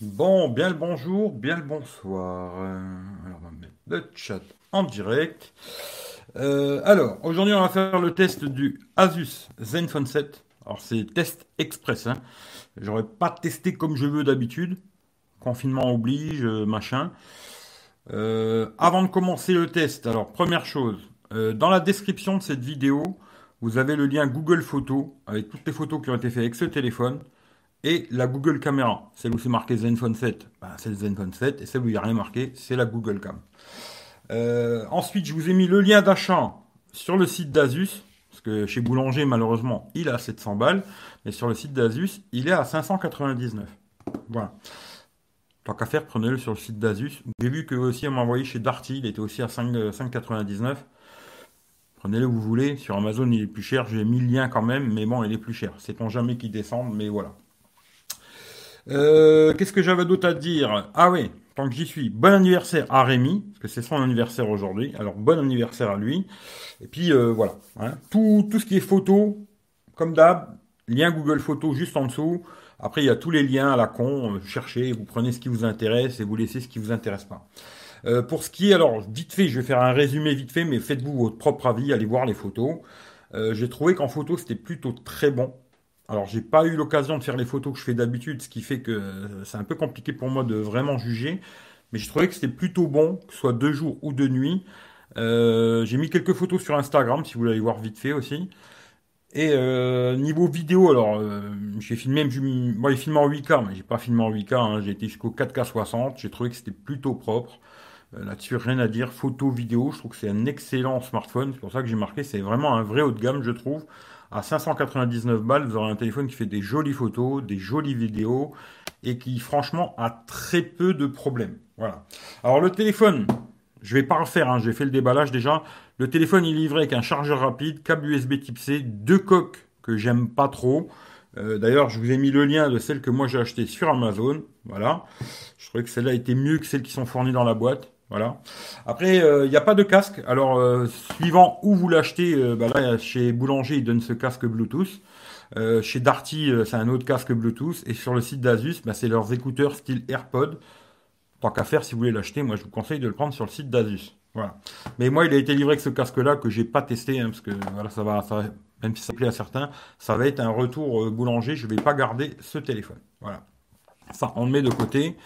Bon, bien le bonjour, bien le bonsoir. Euh, alors, on va mettre le chat en direct. Euh, alors, aujourd'hui, on va faire le test du Asus Zenfone 7. Alors, c'est test express. Hein. J'aurais pas testé comme je veux d'habitude. Confinement oblige, euh, machin. avant de commencer le test, alors, première chose, dans la description de cette vidéo, vous avez le lien Google Photos avec toutes les photos qui ont été faites avec ce téléphone et la Google Caméra. Celle où c'est marqué Zenfone 7, ben, c'est le Zenfone 7, et celle où il n'y a rien marqué, c'est la Google Cam. Euh, ensuite, je vous ai mis le lien d'achat sur le site d'Asus, parce que chez Boulanger, malheureusement, il à 700 balles, mais sur le site d'Asus, il est à 599. Voilà. Tant qu'à faire, prenez-le sur le site d'Asus. J'ai vu que aussi, on m'a envoyé chez Darty, il était aussi à 5,99. Euh, prenez-le où vous voulez. Sur Amazon, il est plus cher. J'ai mis le lien quand même, mais bon, il est plus cher. C'est ton jamais qui descend, mais voilà. Euh, qu'est-ce que j'avais d'autre à dire? Ah oui, tant que j'y suis, bon anniversaire à Rémi, parce que c'est son anniversaire aujourd'hui. Alors bon anniversaire à lui. Et puis euh, voilà, hein. tout, tout ce qui est photo, comme d'hab, lien Google Photos juste en dessous. Après, il y a tous les liens à la con. Euh, cherchez, vous prenez ce qui vous intéresse et vous laissez ce qui vous intéresse pas. pour ce qui est, alors, vite fait, je vais faire un résumé vite fait, mais faites-vous votre propre avis, allez voir les photos. J'ai trouvé qu'en photo, c'était plutôt très bon. Alors, j'ai pas eu l'occasion de faire les photos que je fais d'habitude, ce qui fait que c'est un peu compliqué pour moi de vraiment juger. Mais j'ai trouvé que c'était plutôt bon, que ce soit deux jours ou deux nuits. Euh, j'ai mis quelques photos sur Instagram, si vous voulez voir vite fait aussi. Et euh, niveau vidéo, alors euh, j'ai filmé, moi j'ai filmé en 8K, mais j'ai pas filmé en 8K, hein. j'ai été jusqu'au 4K 60. J'ai trouvé que c'était plutôt propre. Là-dessus, rien à dire. Photo, vidéo, je trouve que c'est un excellent smartphone. C'est pour ça que j'ai marqué, c'est vraiment un vrai haut de gamme, je trouve. À 599 balles, vous aurez un téléphone qui fait des jolies photos, des jolies vidéos et qui franchement a très peu de problèmes. Voilà. Alors le téléphone, je vais pas refaire, hein, j'ai fait le déballage déjà. Le téléphone est livré avec un chargeur rapide, câble USB type C, deux coques que j'aime pas trop. Euh, d'ailleurs, je vous ai mis le lien de celle que moi j'ai acheté sur Amazon. Voilà. Je trouvais que celle-là était mieux que celles qui sont fournies dans la boîte. Voilà. Après, il euh, n'y a pas de casque. Alors, euh, suivant où vous l'achetez, euh, bah là, chez Boulanger, ils donnent ce casque Bluetooth. chez Darty, c'est un autre casque Bluetooth. Et sur le site d'Asus, bah, c'est leurs écouteurs style AirPod. Tant qu'à faire, si vous voulez l'acheter, moi, je vous conseille de le prendre sur le site d'Asus. Voilà. Mais moi, il a été livré avec ce casque-là que j'ai pas testé, hein, parce que voilà, ça va, ça même si ça plaît à certains, ça va être un retour Boulanger. Je vais pas garder ce téléphone. Voilà. Ça, on le met de côté.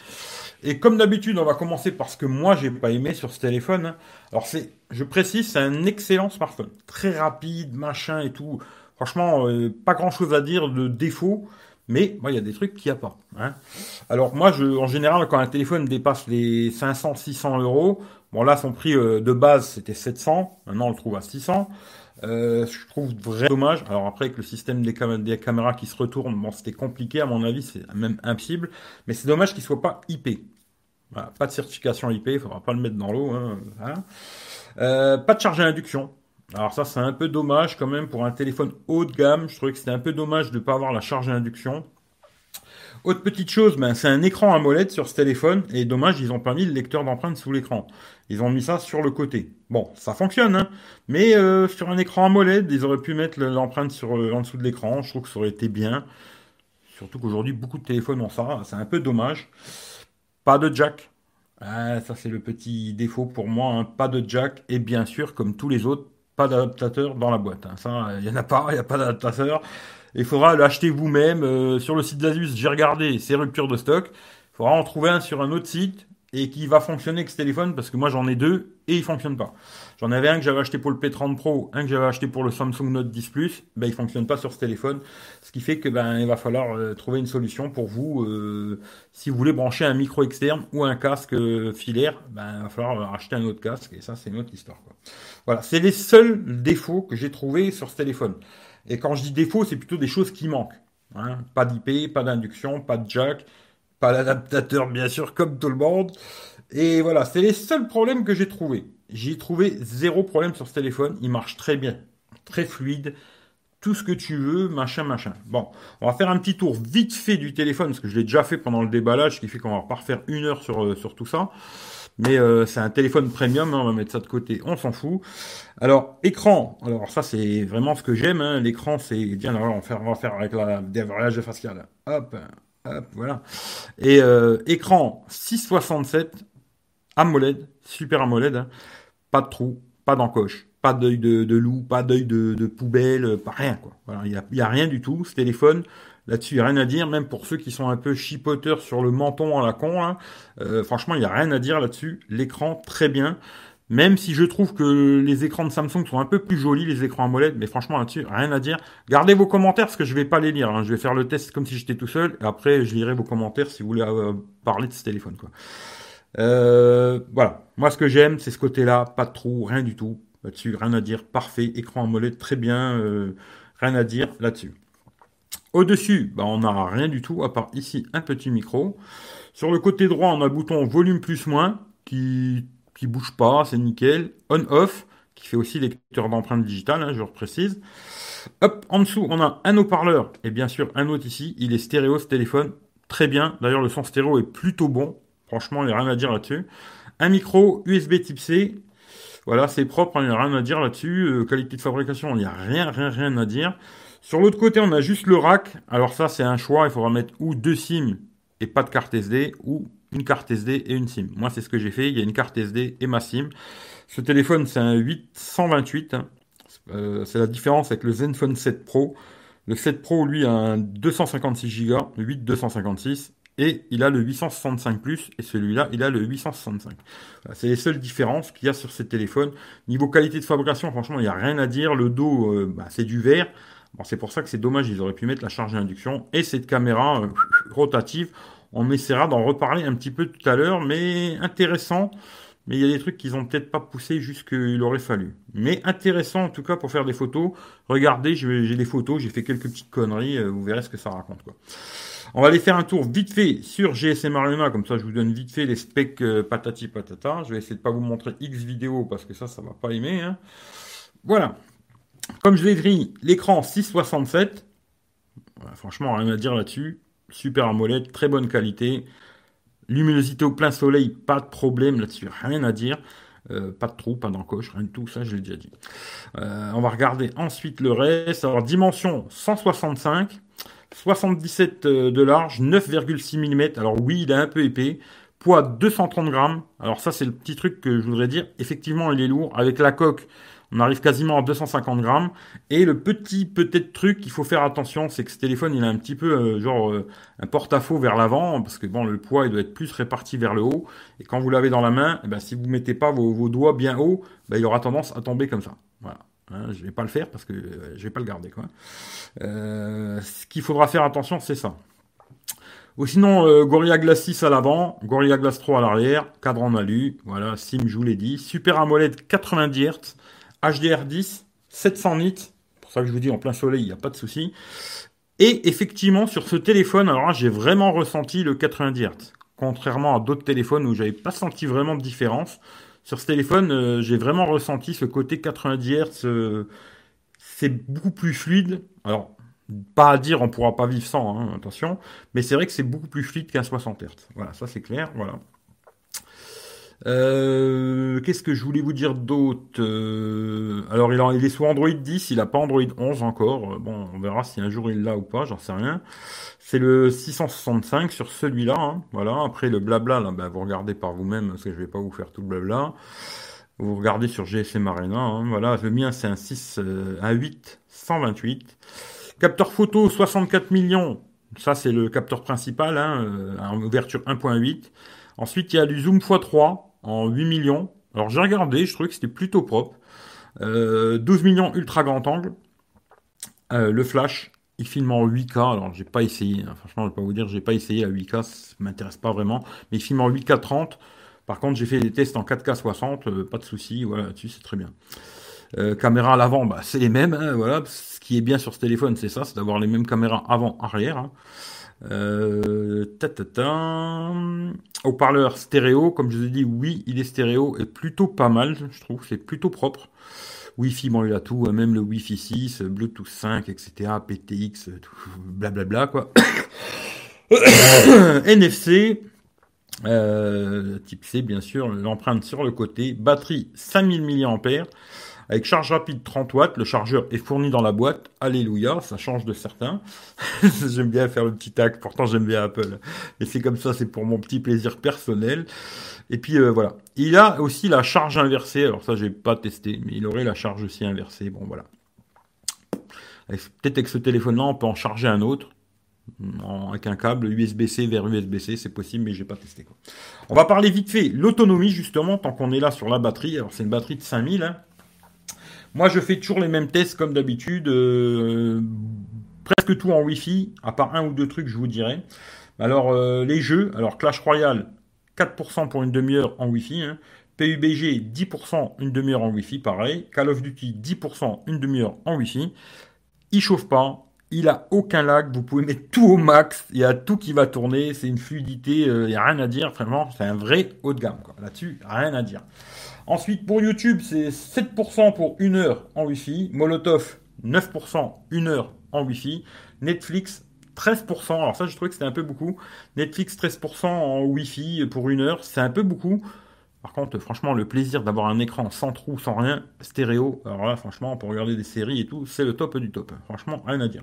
Et comme d'habitude, on va commencer par ce que moi j'ai pas aimé sur ce téléphone. Hein. Alors c'est, je précise, c'est un excellent smartphone, très rapide, machin et tout. Franchement, euh, pas grand chose à dire de défaut, mais moi il y a des trucs qu'il n'y a pas. Hein. Alors moi, je, en général, quand un téléphone dépasse les 500-600 euros, bon là son prix euh, de base c'était 700, maintenant on le trouve à 600. Euh, je trouve vraiment dommage. Alors après, avec le système des, caméras qui se retournent, bon, c'était compliqué, à mon avis, c'est même impossible. Mais c'est dommage qu'il soit pas IP. Pas de certification IP, il faudra pas le mettre dans l'eau. Hein, euh, pas de charge à induction. Alors ça, c'est un peu dommage quand même pour un téléphone haut de gamme. Je trouvais que c'était un peu dommage de ne pas avoir la charge à induction. Autre petite chose, ben, c'est un écran AMOLED sur ce téléphone, et dommage, ils ont pas mis le lecteur d'empreintes sous l'écran. Ils ont mis ça sur le côté. Bon, ça fonctionne, hein, mais euh, sur un écran AMOLED, ils auraient pu mettre l'empreinte euh, en dessous de l'écran. Je trouve que ça aurait été bien. Surtout qu'aujourd'hui, beaucoup de téléphones ont ça. C'est un peu dommage. Pas de jack. Ah, ça, c'est le petit défaut pour moi. Hein. Pas de jack. Et bien sûr, comme tous les autres, pas d'adaptateur dans la boîte. Hein. Ça, il n'y en a pas. Il n'y a pas d'adaptateur. Il faudra l'acheter vous-même. Euh, sur le site d'Asus, j'ai regardé, c'est rupture de stock. Il faudra en trouver un sur un autre site et qui va fonctionner avec ce téléphone parce que moi j'en ai deux et ils fonctionnent pas. J'en avais un que j'avais acheté pour le P30 Pro, un que j'avais acheté pour le Samsung Note 10 Plus, ben il fonctionne pas sur ce téléphone, ce qui fait que ben il va falloir euh, trouver une solution pour vous euh, si vous voulez brancher un micro externe ou un casque filaire, ben il va falloir acheter un autre casque et ça c'est une autre histoire. Voilà, c'est les seuls défauts que j'ai trouvés sur ce téléphone. Et quand je dis défaut, c'est plutôt des choses qui manquent. Hein. Pas d'IP, pas d'induction, pas de jack, pas d'adaptateur, bien sûr, comme tout le monde. Et voilà, c'est les seuls problèmes que j'ai trouvés. J'ai trouvé zéro problème sur ce téléphone. Il marche très bien, très fluide. Tout ce que tu veux, machin, machin. Bon, on va faire un petit tour vite fait du téléphone, parce que je l'ai déjà fait pendant le déballage, ce qui fait qu'on va pas refaire une heure sur, euh, sur tout ça. Mais euh, c'est un téléphone premium, hein, on va mettre ça de côté, on s'en fout. Alors, écran, alors ça c'est vraiment ce que j'aime, hein. l'écran c'est bien, alors on va, faire, faire avec la déverrouillage facial. Hop, Voilà. Et euh, écran 667 AMOLED, super AMOLED, hein. pas de trou, pas d'encoche, pas d'œil de, loup, pas d'œil de, poubelle, pas rien quoi. Voilà, il y a, rien du tout. Ce téléphone, là-dessus, n'y rien à dire, même pour ceux qui sont un peu chipoteurs sur le menton à la con. Hein. Euh, franchement, il n'y a rien à dire là-dessus. L'écran, très bien. Même si je trouve que les écrans de Samsung sont un peu plus jolis, les écrans AMOLED, mais franchement là-dessus, rien à dire. Gardez vos commentaires parce que je vais pas les lire. Hein. Je vais faire le test comme si j'étais tout seul. Et après, je lirai vos commentaires si vous voulez euh, parler de ce téléphone. Quoi. Euh, voilà. Moi, ce que j'aime, c'est ce côté-là. Pas de trou, rien du tout. Là-dessus, rien à dire. Parfait. Écran AMOLED, très bien. Euh, rien à dire là-dessus. Au-dessus, bah, on n'a rien du tout, à part ici un petit micro. Sur le côté droit, on a le bouton volume plus moins qui qui bouge pas, c'est nickel. On-off, qui fait aussi lecteur d'empreintes digitales, hein, je précise. Hop, en dessous, on a un haut-parleur et bien sûr un autre ici. Il est stéréo ce téléphone, très bien. D'ailleurs, le son stéréo est plutôt bon. Franchement, il n'y a rien à dire là-dessus. Un micro USB type C. Voilà, c'est propre, il n'y a rien à dire là-dessus. Euh, qualité de fabrication, il n'y a rien, rien, rien à dire. Sur l'autre côté, on a juste le rack. Alors ça, c'est un choix. Il faudra mettre ou deux SIM pas de carte SD, ou une carte SD et une SIM. Moi, c'est ce que j'ai fait. Il y a une carte SD et ma SIM. Ce téléphone, c'est un 828. Hein. Euh, c'est la différence avec le Zenfone 7 Pro. Le 7 Pro, lui, a un 256 Go, le 8 256. Et il a le 865 Plus, et celui-là, il a le 865. c'est les seules différences qu'il y a sur ces téléphones. Niveau qualité de fabrication, franchement, il n'y a rien à dire. Le dos, euh, bah, c'est du verre. Bon, c'est pour ça que c'est dommage, ils auraient pu mettre la charge d'induction. Et cette caméra euh, rotative, on essaiera d'en reparler un petit peu tout à l'heure, mais intéressant. Mais il y a des trucs qu'ils ont peut-être pas poussé jusqu'il aurait fallu. Mais intéressant en tout cas pour faire des photos. Regardez, j'ai des photos, j'ai fait quelques petites conneries, euh, vous verrez ce que ça raconte. On va aller faire un tour vite fait sur GSM Arena, comme ça je vous donne vite fait les specs euh, patati patata. Je vais essayer de pas vous montrer X vidéo parce que ça, ça va pas aimer. Hein. Voilà. Comme je l'ai dit, l'écran 667. franchement, rien à dire là-dessus. Super AMOLED, très bonne qualité. Luminosité au plein soleil, pas de problème là-dessus, rien à dire. Euh, pas de trou, pas d'encoche, rien de tout, ça je l'ai déjà dit. Euh, on va regarder ensuite le reste. Alors dimension 165, 77 euh, de large, 9,6 mm. Alors oui, il est un peu épais. Poids 230 grammes. Alors ça c'est le petit truc que je voudrais dire. Effectivement, il est lourd. Avec la coque, on arrive quasiment à 250 grammes. Et le petit peut-être truc qu'il faut faire attention, c'est que ce téléphone, il a un petit peu euh, genre euh, un porte-à-faux vers l'avant, parce que bon, le poids, il doit être plus réparti vers le haut. Et quand vous l'avez dans la main, eh ben, si vous mettez pas vos, doigts bien haut, ben, il aura tendance à tomber comme ça. Voilà. Hein, je vais pas le faire parce que euh, je vais pas le garder. Quoi. ce qu'il faudra faire attention, c'est ça. Ou sinon, Gorilla Glass 6 à l'avant, Gorilla Glass 3 à l'arrière, cadre en alu, voilà, SIM, je vous l'ai dit, Super AMOLED 90 Hz, HDR10, 700 nits, pour ça que je vous dis en plein soleil, il n'y a pas de souci. Et effectivement, sur ce téléphone, alors là, j'ai vraiment ressenti le 90 Hz. Contrairement à d'autres téléphones où j'avais pas senti vraiment de différence. Sur ce téléphone, euh, j'ai vraiment ressenti ce côté 90 Hz. Euh, c'est beaucoup plus fluide. Alors, pas à dire on pourra pas vivre sans, hein, attention. Mais c'est vrai que c'est beaucoup plus fluide qu'un 60 Hz. Voilà, ça c'est clair. Voilà. Euh, qu'est-ce que je voulais vous dire d'autre euh, Alors, il, est sous Android 10, il n'a pas Android 11 encore. Euh, bon, on verra si un jour il l'a ou pas, j'en sais rien. C'est le 665 sur celui-là. Hein. voilà. Après le blabla, là, ben, vous regardez par vous-même parce que je vais pas vous faire tout le blabla. Vous regardez sur GSM Arena. Hein. voilà, le mien c'est un 6, un 8, 128. Capteur photo 64 millions. Ça c'est le capteur principal, hein, en ouverture 1.8. Ensuite, il y a du zoom x3 en 8 millions. Alors j'ai regardé, je trouvais que c'était plutôt propre. 12 euh, millions ultra grand angle. Euh, le flash, il filme en 8K. Alors j'ai pas essayé, hein. franchement je vais pas vous dire, j'ai pas essayé à 8K, ça m'intéresse pas vraiment. Mais il filme en 8K 30. Par contre j'ai fait des tests en 4K 60, euh, pas de souci, voilà là-dessus c'est très bien. caméra à l'avant, bah, c'est les mêmes, hein, voilà. Ce qui est bien sur ce téléphone, c'est ça, c'est d'avoir les mêmes caméras avant-arrière. Hein. Euh, Haut-parleur stéréo, comme je vous ai dit, oui, il est stéréo et plutôt pas mal, je trouve, c'est plutôt propre. Wi-Fi, bon, il a tout, hein, même le Wi-Fi 6, Bluetooth 5, etc., PTX, blablabla, quoi. NFC, euh, type C, bien sûr, l'empreinte sur le côté, batterie 5000 mAh. Avec charge rapide 30 watts. Le chargeur est fourni dans la boîte. Alléluia, ça change de certains. j'aime bien faire le petit tac, pourtant j'aime bien Apple. Et c'est comme ça, c'est pour mon petit plaisir personnel. Et puis euh, voilà. Il a aussi la charge inversée. Alors ça, j'ai pas testé, mais il aurait la charge aussi inversée. Bon voilà. Peut-être avec ce téléphone-là, on peut en charger un autre avec un câble USB-C vers USB-C, c'est possible, mais j'ai pas testé. On va parler vite fait l'autonomie justement, tant qu'on est là sur la batterie. Alors c'est une batterie de 5000. Hein. Moi je fais toujours les mêmes tests comme d'habitude, euh, presque tout en Wi-Fi, à part un ou deux trucs, je vous dirai. Alors euh, les jeux, alors Clash Royale, 4% pour une demi-heure en Wi-Fi. Hein. PUBG, 10% une demi-heure en Wi-Fi, pareil. Call of Duty, 10% une demi-heure en Wi-Fi. Il chauffe pas, il a aucun lag, vous pouvez mettre tout au max, il y a tout qui va tourner, c'est une fluidité, il n'y a rien à dire, vraiment, c'est un vrai haut de gamme. Là-dessus, rien à dire. Ensuite, pour YouTube, c'est 7% pour une heure en Wi-Fi, Molotov, 9% une heure en Wi-Fi, Netflix, 13%, alors ça je trouvais que c'était un peu beaucoup, Netflix 13% en Wi-Fi pour une heure, c'est un peu beaucoup, par contre, franchement, le plaisir d'avoir un écran sans trou, sans rien, stéréo, alors là, franchement, pour regarder des séries et tout, c'est le top du top. Franchement, rien à dire.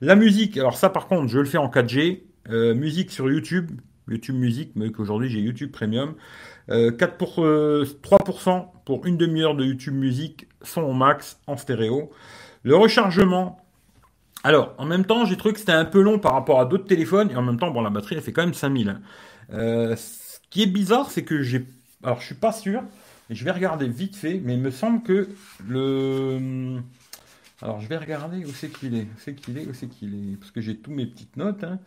La musique, alors ça, par contre, je le fais en 4G. Euh, musique sur YouTube, YouTube Musique, mais qu'aujourd'hui j'ai YouTube Premium. 4 euh, pour, 3% euh, pour une demi-heure de YouTube Musique, son au max en stéréo. Le rechargement, alors en même temps j'ai trouvé que c'était un peu long par rapport à d'autres téléphones et en même temps bon la batterie elle fait quand même 5000. Hein. ce qui est bizarre c'est que j'ai alors, je suis pas sûr. je vais regarder vite fait, mais il me semble que le. Alors, je vais regarder où c'est qu'il est. Où c'est qu'il est Où c'est qu'il est Parce que j'ai tous mes petites notes. Hein.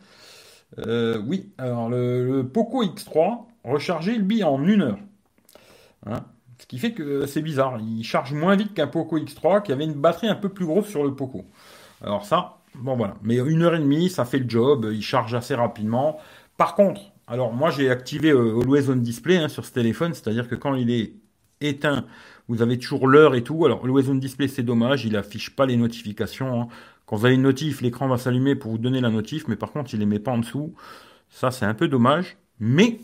Euh, oui, alors le, Poco X3 rechargé lui en une heure. Hein. Ce qui fait que c'est bizarre. Il charge moins vite qu'un Poco X3 qui avait une batterie un peu plus grosse sur le Poco. Alors ça, bon voilà. Mais une heure et demie, ça fait le job. Il charge assez rapidement. Par contre, alors moi j'ai activé euh, Always Display hein, sur ce téléphone, c'est-à-dire que quand il est éteint, vous avez toujours l'heure et tout. Alors Always On Display c'est dommage, il affiche pas les notifications. Hein. Quand vous avez une notif, l'écran va s'allumer pour vous donner la notif, mais par contre il les met pas en dessous. Ça c'est un peu dommage, mais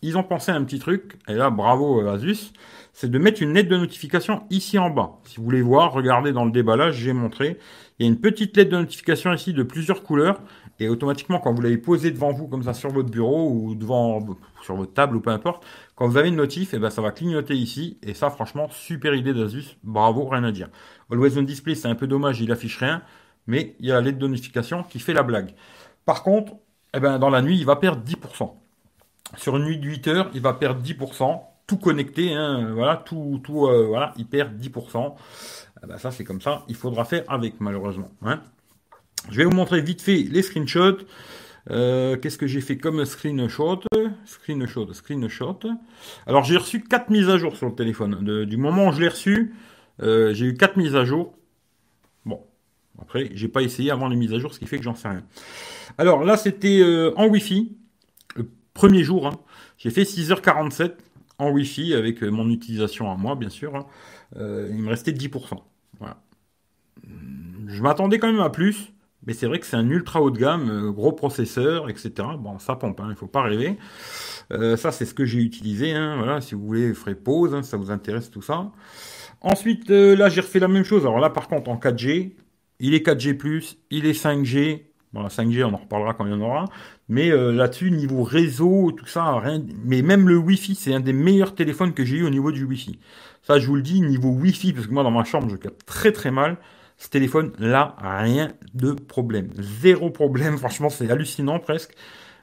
ils ont pensé à un petit truc, et là bravo euh, Asus, c'est de mettre une lettre de notification ici en bas. Si vous voulez voir, regardez dans le déballage, j'ai montré. Il y a une petite lettre de notification ici de plusieurs couleurs. Et automatiquement, quand vous l'avez posé devant vous, comme ça, sur votre bureau ou devant, sur votre table ou peu importe, quand vous avez une notif, eh ben, ça va clignoter ici. Et ça, franchement, super idée d'Asus. Bravo, rien à dire. Always on display, c'est un peu dommage, il affiche rien. Mais il y a la lettre de notification qui fait la blague. Par contre, eh ben, dans la nuit, il va perdre 10%. Sur une nuit de 8 heures, il va perdre 10%. Tout connecté, hein, voilà, tout, tout, euh, voilà, il perd 10%. Eh ben, ça, c'est comme ça. Il faudra faire avec, malheureusement. Hein. Je vais vous montrer vite fait les screenshots. Euh, qu'est-ce que j'ai fait comme screenshot? Screenshot, screenshot. Alors j'ai reçu 4 mises à jour sur le téléphone. du moment où je l'ai reçu, euh, j'ai eu 4 mises à jour. Bon, après, j'ai pas essayé avant les mises à jour, ce qui fait que j'en sais rien. Alors là, c'était euh, en Wi-Fi, le premier jour. Hein. J'ai fait 6h47 en Wi-Fi avec mon utilisation à moi, bien sûr. Hein. il me restait 10%. Voilà. Je m'attendais quand même à plus. Mais c'est vrai que c'est un ultra haut de gamme, euh, gros processeur, etc. Bon, ça pompe, hein, il ne faut pas rêver. Euh, ça, c'est ce que j'ai utilisé. Hein, voilà, si vous voulez, ferez pause, hein, ça vous intéresse tout ça. Ensuite, euh, là, j'ai refait la même chose. Alors là, par contre, en 4G, il est 4G+, il est 5G. Bon, la 5G, on en reparlera quand il y en aura. Mais là-dessus, niveau réseau, tout ça, rien. Mais même le Wi-Fi, c'est un des meilleurs téléphones que j'ai eu au niveau du Wi-Fi. Ça, je vous le dis, niveau Wi-Fi, parce que moi, dans ma chambre, je capte très très mal. Ce téléphone, là, rien de problème. Zéro problème. Franchement, c'est hallucinant presque.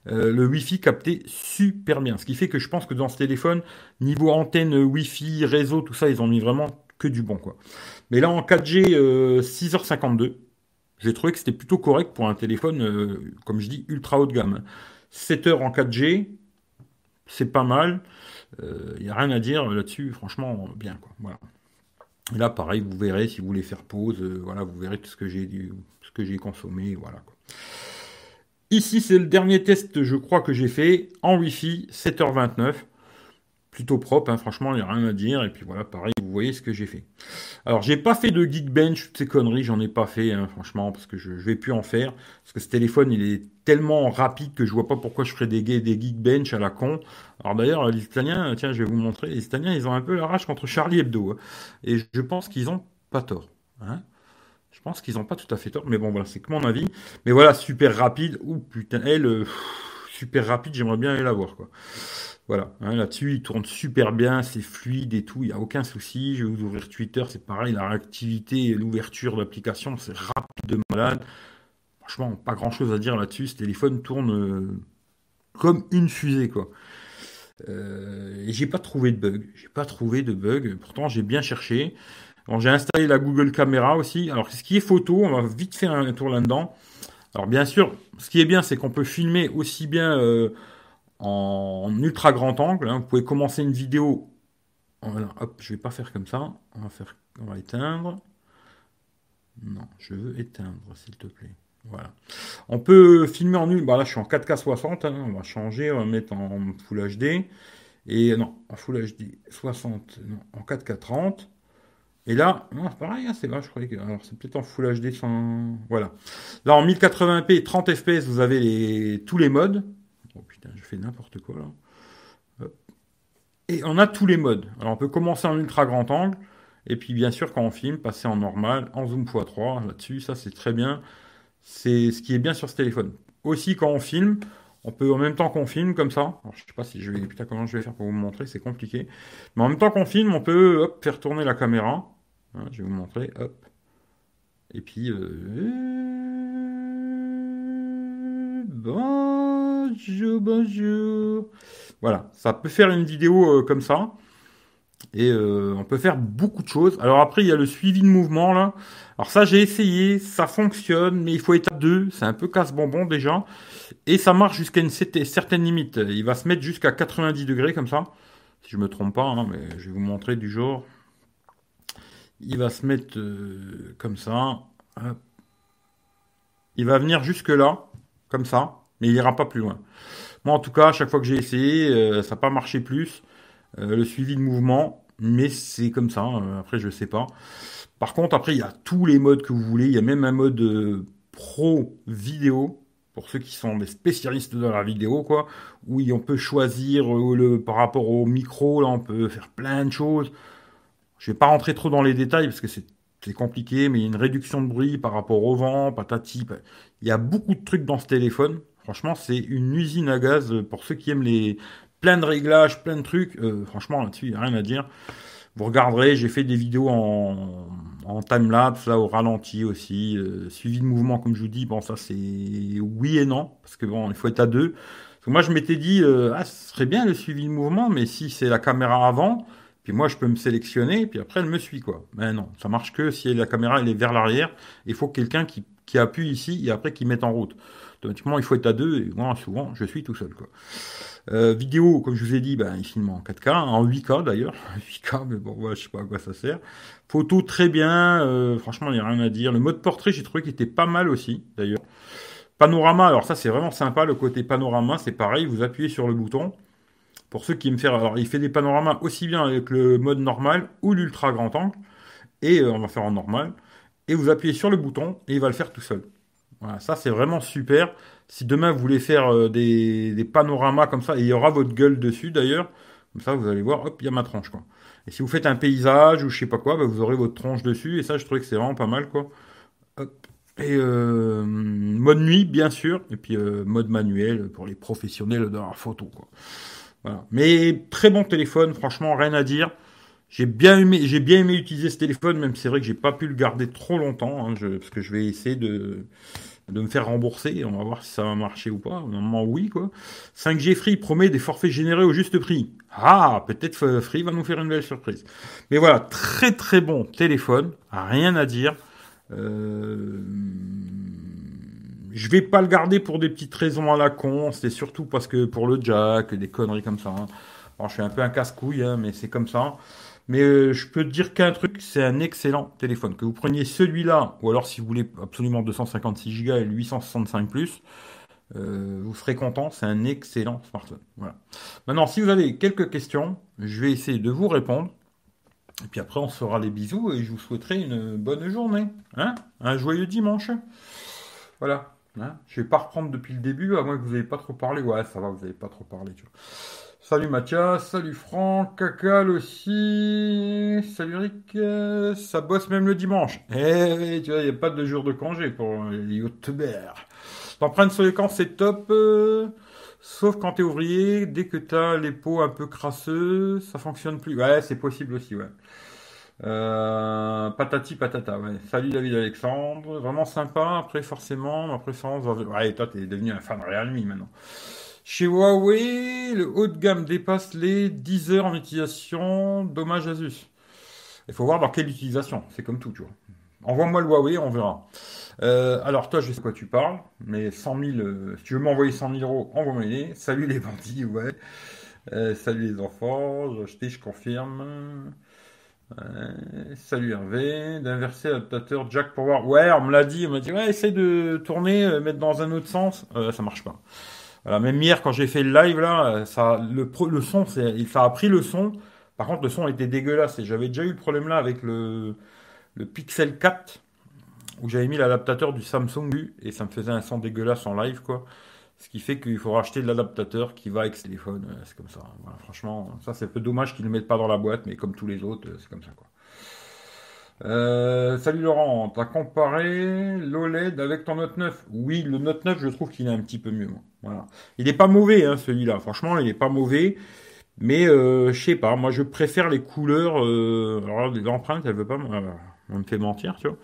Euh, le Wi-Fi capté super bien. Ce qui fait que je pense que dans ce téléphone, niveau antenne, Wi-Fi, réseau, tout ça, ils ont mis vraiment que du bon. quoi. Mais là, en 4G, 6h52, j'ai trouvé que c'était plutôt correct pour un téléphone, euh, comme je dis, ultra haut de gamme. 7 h en 4G, c'est pas mal. Il euh, n'y a rien à dire là-dessus, franchement, bien. Quoi. Voilà. Et là, pareil, vous verrez si vous voulez faire pause, euh, voilà, vous verrez tout ce que j'ai ce que j'ai consommé, voilà. Ici, c'est le dernier test, je crois que j'ai fait en Wi-Fi, 7h29. Plutôt propre, hein, franchement, il n'y a rien à dire. Et puis voilà, pareil, vous voyez ce que j'ai fait. Alors, j'ai pas fait de Geekbench, toutes ces conneries, j'en ai pas fait, hein, franchement, parce que je, je vais plus en faire. Parce que ce téléphone, il est tellement rapide que je vois pas pourquoi je ferais des, Geekbench à la con. Alors d'ailleurs, les Italiens, tiens, je vais vous montrer, les Italiens, ils ont un peu la rage contre Charlie Hebdo. Hein. et je pense qu'ils ont pas tort. Je pense qu'ils ont pas tout à fait tort, mais bon, voilà, c'est que mon avis. Mais voilà, super rapide. Ouh, putain, elle, euh, super rapide, j'aimerais bien aller la voir, quoi. Voilà, hein, là-dessus, il tourne super bien, c'est fluide et tout, il n'y a aucun souci. Je vais vous ouvrir Twitter, c'est pareil, la réactivité et l'ouverture d'application, c'est rapide de malade. Franchement, pas grand-chose à dire là-dessus, ce téléphone tourne euh, comme une fusée, quoi. Euh, et j'ai pas trouvé de bug, j'ai pas trouvé de bug, pourtant j'ai bien cherché. j'ai installé la Google Caméra aussi. Alors, ce qui est photo, on va vite faire un tour là-dedans. Alors, bien sûr, ce qui est bien, c'est qu'on peut filmer aussi bien... Euh, en ultra grand angle. Hein. Vous pouvez commencer une vidéo. hop, je vais pas faire comme ça. On va faire, on va éteindre. Non, je veux éteindre, s'il te plaît. Voilà. On peut filmer en nul. Bah là, je suis en 4K 60. Hein. On va changer. On va mettre en Full HD. Et non, en Full HD 60. Non, en 4K 30. Et là, non, c'est pareil, hein, c'est là, je croyais que. Alors, c'est peut-être en Full HD sans. Voilà. Là, en 1080p 30 fps, vous avez les... tous les modes. Oh putain, je fais n'importe quoi là. Et on a tous les modes. Alors on peut commencer en ultra grand angle. Et puis bien sûr quand on filme, passer en normal, en zoom x3 là-dessus, ça c'est très bien. C'est ce qui est bien sur ce téléphone. Aussi quand on filme, on peut en même temps qu'on filme comme ça. Alors, je sais pas si je vais putain comment je vais faire pour vous montrer, c'est compliqué. Mais en même temps qu'on filme, on peut faire tourner la caméra. Hein, je vais vous montrer, hop. Et puis euh... bon bonjour, bonjour. Voilà, ça peut faire une vidéo euh, comme ça. Et euh, on peut faire beaucoup de choses. Alors après, il y a le suivi de mouvement là. Alors ça, j'ai essayé, ça fonctionne, mais il faut étape 2. C'est un peu casse-bonbon déjà. Et ça marche jusqu'à une certaine limite. Il va se mettre jusqu'à 90 degrés comme ça. Si je me trompe pas, hein, mais je vais vous montrer du genre. Il va se mettre euh, comme ça. Il va venir jusque là, comme ça mais il ira pas plus loin. Moi, en tout cas, à chaque fois que j'ai essayé, euh, ça n'a pas marché plus. Euh, le suivi de mouvement, mais c'est comme ça. Euh, après, je sais pas. Par contre, après, il y a tous les modes que vous voulez. Il y a même un mode pro vidéo pour ceux qui sont des spécialistes de la vidéo, quoi. Où on peut choisir le par rapport au micro, là, on peut faire plein de choses. Je vais pas rentrer trop dans les détails parce que c'est compliqué, mais il y a une réduction de bruit par rapport au vent, patati. Il y a beaucoup de trucs dans ce téléphone. Franchement, c'est une usine à gaz pour ceux qui aiment les plein de réglages, plein de trucs. Euh, franchement, là-dessus, il n'y a rien à dire. Vous regarderez, j'ai fait des vidéos en, time-lapse, là, au ralenti aussi. Euh, suivi de mouvement, comme je vous dis, bon, ça, c'est oui et non, parce que bon, il faut être à deux. moi, je m'étais dit, euh, ah, ce serait bien le suivi de mouvement, mais si c'est la caméra avant, puis moi, je peux me sélectionner, puis après, elle me suit, quoi. Mais non, ça marche que si la caméra, elle est vers l'arrière. Il faut quelqu'un qui, qui appuie ici et après qui mette en route automatiquement, il faut être à deux, et moi, souvent, je suis tout seul. Quoi. Euh, vidéo, comme je vous ai dit, ben, il filme en 4K, en 8K d'ailleurs. 8K, mais bon, ouais, je sais pas à quoi ça sert. Photo très bien, euh, franchement, il n'y a rien à dire. Le mode portrait, j'ai trouvé qu'il était pas mal aussi, d'ailleurs. Panorama, alors ça, c'est vraiment sympa, le côté panorama, c'est pareil, vous appuyez sur le bouton. Pour ceux qui aiment faire, alors il fait des panoramas aussi bien avec le mode normal ou l'ultra grand angle. Et euh, on va faire en normal. Et vous appuyez sur le bouton et il va le faire tout seul. Voilà, ça c'est vraiment super. Si demain vous voulez faire euh, des, panoramas comme ça, il y aura votre gueule dessus d'ailleurs, comme ça vous allez voir, hop, il y a ma tronche quoi. Et si vous faites un paysage ou je sais pas quoi, bah, vous aurez votre tronche dessus, et ça je trouvais que c'est vraiment pas mal quoi. Et euh, mode nuit bien sûr, et puis euh, mode manuel pour les professionnels de la photo quoi. Voilà. Mais très bon téléphone, franchement rien à dire. J'ai bien aimé, j'ai bien aimé utiliser ce téléphone, même c'est vrai que j'ai pas pu le garder trop longtemps, hein, parce que je vais essayer de, de me faire rembourser. On va voir si ça va marcher ou pas. Normalement, oui, quoi. 5G Free promet des forfaits générés au juste prix. Ah, peut-être Free va nous faire une belle surprise. Mais voilà, très très bon téléphone, rien à dire. Euh... Je vais pas le garder pour des petites raisons à la con, c'est surtout parce que pour le jack, des conneries comme ça. Hein. Alors, je suis un peu un casse-couille, hein, mais c'est comme ça. Mais euh, je peux te dire qu'un truc, c'est un excellent téléphone. Que vous preniez celui-là, ou alors si vous voulez absolument 256 Go et 865 plus, Euh, vous serez content, c'est un excellent smartphone. Voilà. Maintenant, si vous avez quelques questions, je vais essayer de vous répondre. Et puis après, on se fera les bisous et je vous souhaiterai une bonne journée. Hein? Un joyeux dimanche. Voilà. Hein? Je vais pas reprendre depuis le début, à moins que vous n'ayez pas trop parlé. Ouais, ça va, vous n'avez pas trop parlé. Tu vois. Salut Mathias, salut Franck, Cacal aussi, salut Rick, ça bosse même le dimanche. Eh, tu vois, il n'y a pas de jour de congé pour les youtubeurs. L'empreinte sur l'écran, c'est top. Euh, sauf quand t'es ouvrier, dès que t'as les peaux un peu crasseux, ça fonctionne plus. Ouais, c'est possible aussi, ouais. Euh, patati patata, ouais. Salut David Alexandre, vraiment sympa. Après, forcément, ma préférence. Ouais, toi, t'es devenu un fan Realme maintenant. Chez Huawei, le haut de gamme dépasse les 10 heures en utilisation. Dommage Asus. Il faut voir dans quelle utilisation. C'est comme tout, tu vois. Envoie-moi le Huawei, on verra. Euh, alors toi, je sais quoi tu parles, mais 100 000, euh, si tu veux m'envoyer 100 000 euros, envoie-moi les. Salut les bandits, ouais. Euh, salut les enfants, j'ai je confirme. salut Hervé, d'inverser l'adaptateur jack pour voir. Ouais, on me l'a dit, on m'a dit, ouais, essaye de tourner, mettre dans un autre sens. ça marche pas. Voilà, même hier, quand j'ai fait le live, là, ça, le, son, ça a pris le son. Par contre, le son était dégueulasse. Et j'avais déjà eu le problème là avec le, Pixel 4 où j'avais mis l'adaptateur du Samsung et ça me faisait un son dégueulasse en live quoi. Ce qui fait qu'il faut racheter de l'adaptateur qui va avec ce téléphone. Euh, c'est comme ça. franchement, ça c'est un peu dommage qu'ils ne le mettent pas dans la boîte, mais comme tous les autres, euh, c'est comme ça quoi. Euh, salut Laurent, t'as comparé l'OLED avec ton Note 9 Oui, le Note 9, je trouve qu'il est un petit peu mieux. Voilà. Il n'est pas mauvais, hein, celui-là. Franchement, il n'est pas mauvais. Mais euh, je sais pas, moi je préfère les couleurs. Euh, alors l'empreinte, elle veut pas. on me fait mentir, tu vois.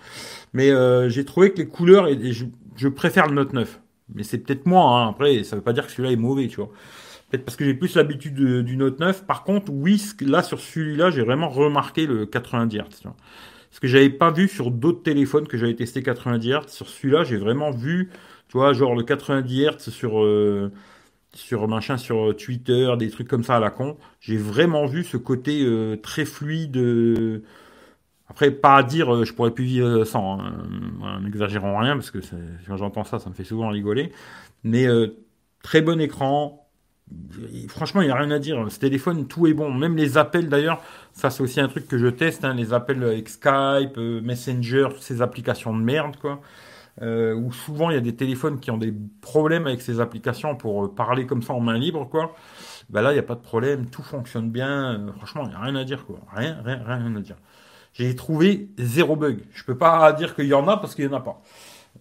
Mais euh, j'ai trouvé que les couleurs, et, je, préfère le Note 9. Mais c'est peut-être moi, hein. après, ça veut pas dire que celui-là est mauvais, tu vois. Peut-être parce que j'ai plus l'habitude du Note 9. Par contre, oui, là, sur celui-là, j'ai vraiment remarqué le 90 Hz, tu vois. Ce que j'avais pas vu sur d'autres téléphones que j'avais testé 90 Hz. Sur celui-là, j'ai vraiment vu, tu vois, genre le 90 Hz sur, euh, sur machin, sur Twitter, des trucs comme ça à la con. J'ai vraiment vu ce côté euh, très fluide. Après, pas à dire, euh, je pourrais plus vivre sans, hein. n'exagérons rien, parce que quand j'entends ça, ça me fait souvent rigoler. Mais euh, très bon écran. Franchement, il n'y a rien à dire. Ce téléphone, tout est bon. Même les appels, d'ailleurs, ça c'est aussi un truc que je teste. Hein, les appels avec Skype, euh, Messenger, toutes ces applications de merde, quoi. où souvent il y a des téléphones qui ont des problèmes avec ces applications pour parler comme ça en main libre, quoi. Bah là, il n'y a pas de problème, tout fonctionne bien. franchement, il n'y a rien à dire, quoi. Rien, rien, rien à dire j'ai trouvé zéro bug. Je peux pas dire qu'il y en a parce qu'il y en a pas.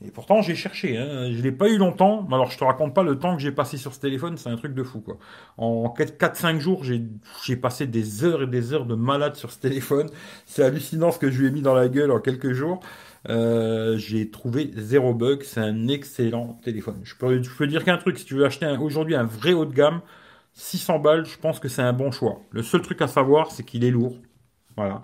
Et pourtant, j'ai cherché. Hein. Je l'ai pas eu longtemps. Mais alors, je te raconte pas le temps que j'ai passé sur ce téléphone. C'est un truc de fou, quoi. En 4-5 jours, j'ai passé des heures et des heures de malade sur ce téléphone. C'est hallucinant ce que je lui ai mis dans la gueule en quelques jours. Euh, j'ai trouvé zéro bug. C'est un excellent téléphone. Je peux, je peux dire qu'un truc. Si tu veux acheter aujourd'hui un vrai haut de gamme, 600 balles, je pense que c'est un bon choix. Le seul truc à savoir, c'est qu'il est lourd. Voilà.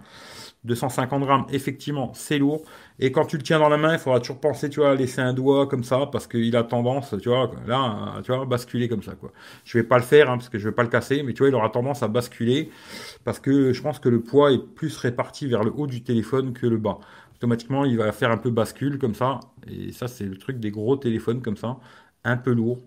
250 grammes, effectivement, c'est lourd. Et quand tu le tiens dans la main, il faudra toujours penser, tu vois, à laisser un doigt comme ça, parce qu'il a tendance, là, tu vois, basculer comme ça, quoi. Je vais pas le faire, hein, parce que je vais pas le casser, mais tu vois, il aura tendance à basculer, parce que je pense que le poids est plus réparti vers le haut du téléphone que le bas. Automatiquement, il va faire un peu bascule comme ça, et ça, c'est le truc des gros téléphones comme ça, un peu lourd.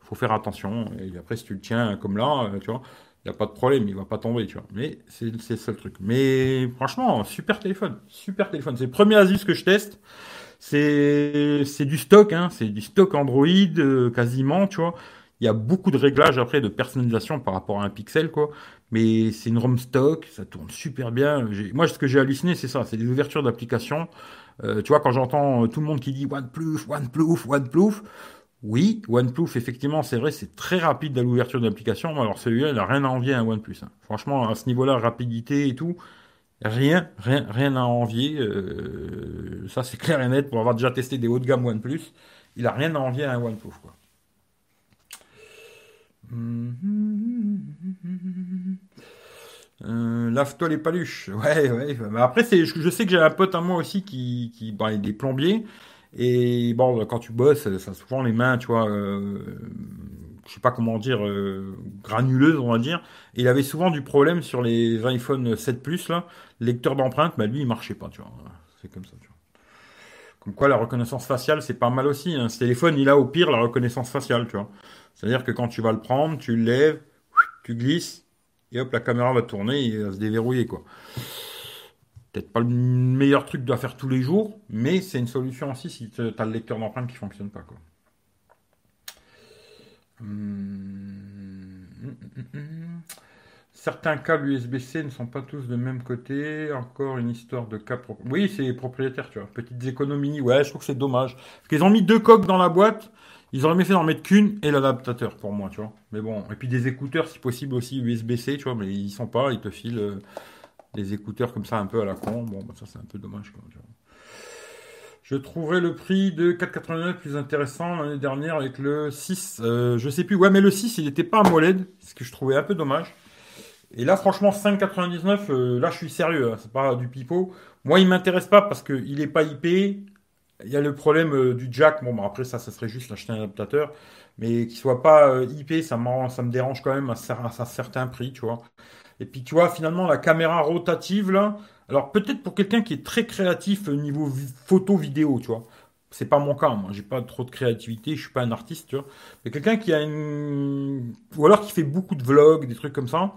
Faut faire attention. Et après, si tu le tiens comme là, euh, tu vois, a pas de problème, il va pas tomber, tu vois. Mais c'est le seul truc. Mais franchement, super téléphone, super téléphone. C'est le premier Asus que je teste. C'est c'est du stock, hein. c'est du stock Android euh, quasiment, tu vois. Il y a beaucoup de réglages après de personnalisation par rapport à un Pixel, quoi. Mais c'est une ROM stock, ça tourne super bien. Moi, ce que j'ai halluciné, c'est ça, c'est des ouvertures d'applications. Euh, tu vois, quand j'entends tout le monde qui dit OnePlus, OnePlus, OnePlus, oui, OnePlus, effectivement, c'est vrai, c'est très rapide à l'ouverture d'application. Alors celui-là, il n'a rien à envier à OnePlus. Hein. Franchement, à ce niveau-là, rapidité et tout, rien, rien, rien à envier. Euh, ça, c'est clair et net pour avoir déjà testé des hauts de gamme OnePlus. Il n'a rien à envier à un OnePlus, quoi. Euh, lave-toi les paluches. Ouais, ouais. Mais après, je, sais que j'ai un pote à moi aussi qui, qui bon, il est plombier. Et bon, quand tu bosses, ça souvent les mains, tu vois, euh, je sais pas comment dire, euh, granuleuses, on va dire. Il avait souvent du problème sur les iPhone 7 Plus, là. lecteur d'empreintes, bah lui, il marchait pas, tu vois. C'est comme ça, tu vois. Comme quoi, la reconnaissance faciale, c'est pas mal aussi. Hein. Ce téléphone, il a au pire la reconnaissance faciale, tu vois. C'est-à-dire que quand tu vas le prendre, tu le lèves, tu glisses, et hop, la caméra va tourner et va se déverrouiller, quoi. Peut-être pas le meilleur truc à faire tous les jours, mais c'est une solution aussi si tu as le lecteur d'empreintes qui fonctionne pas, quoi. Hum, hum, hum, Certains câbles USB-C ne sont pas tous de même côté. Encore une histoire de câble. Oui, c'est propriétaire, tu vois. Petites économies. Ouais, je trouve que c'est dommage. Parce qu'ils ont mis deux coques dans la boîte. Ils auraient mieux fait d'en mettre qu'une et l'adaptateur pour moi, tu vois. Mais bon, et puis des écouteurs si possible aussi USB-C, tu vois, mais ils sont pas, ils te filent euh, des écouteurs comme ça un peu à la con. Bon, bah, ça c'est un peu dommage. Je trouverais le prix de 4,89 plus intéressant l'année dernière avec le 6. Euh, je sais plus. Ouais, mais le 6, il n'était pas AMOLED, ce que je trouvais un peu dommage. Et là, franchement, 5,99, euh, là, je suis sérieux. Hein, c'est pas du pipeau. Moi, il m'intéresse pas parce qu'il n'est pas IP. Il y a le problème euh, du jack. Bon, bah, après, ça, ça serait juste l'acheter un adaptateur. Mais qu'il soit pas IP, ça, me dérange quand même à, un certain prix, tu vois. Et puis, tu vois, finalement, la caméra rotative, là. Alors, peut-être pour quelqu'un qui est très créatif au niveau photo, vidéo, tu vois. C'est pas mon cas, moi. J'ai pas trop de créativité, je suis pas un artiste, tu vois. Mais quelqu'un qui a une. Ou alors qui fait beaucoup de vlogs, des trucs comme ça.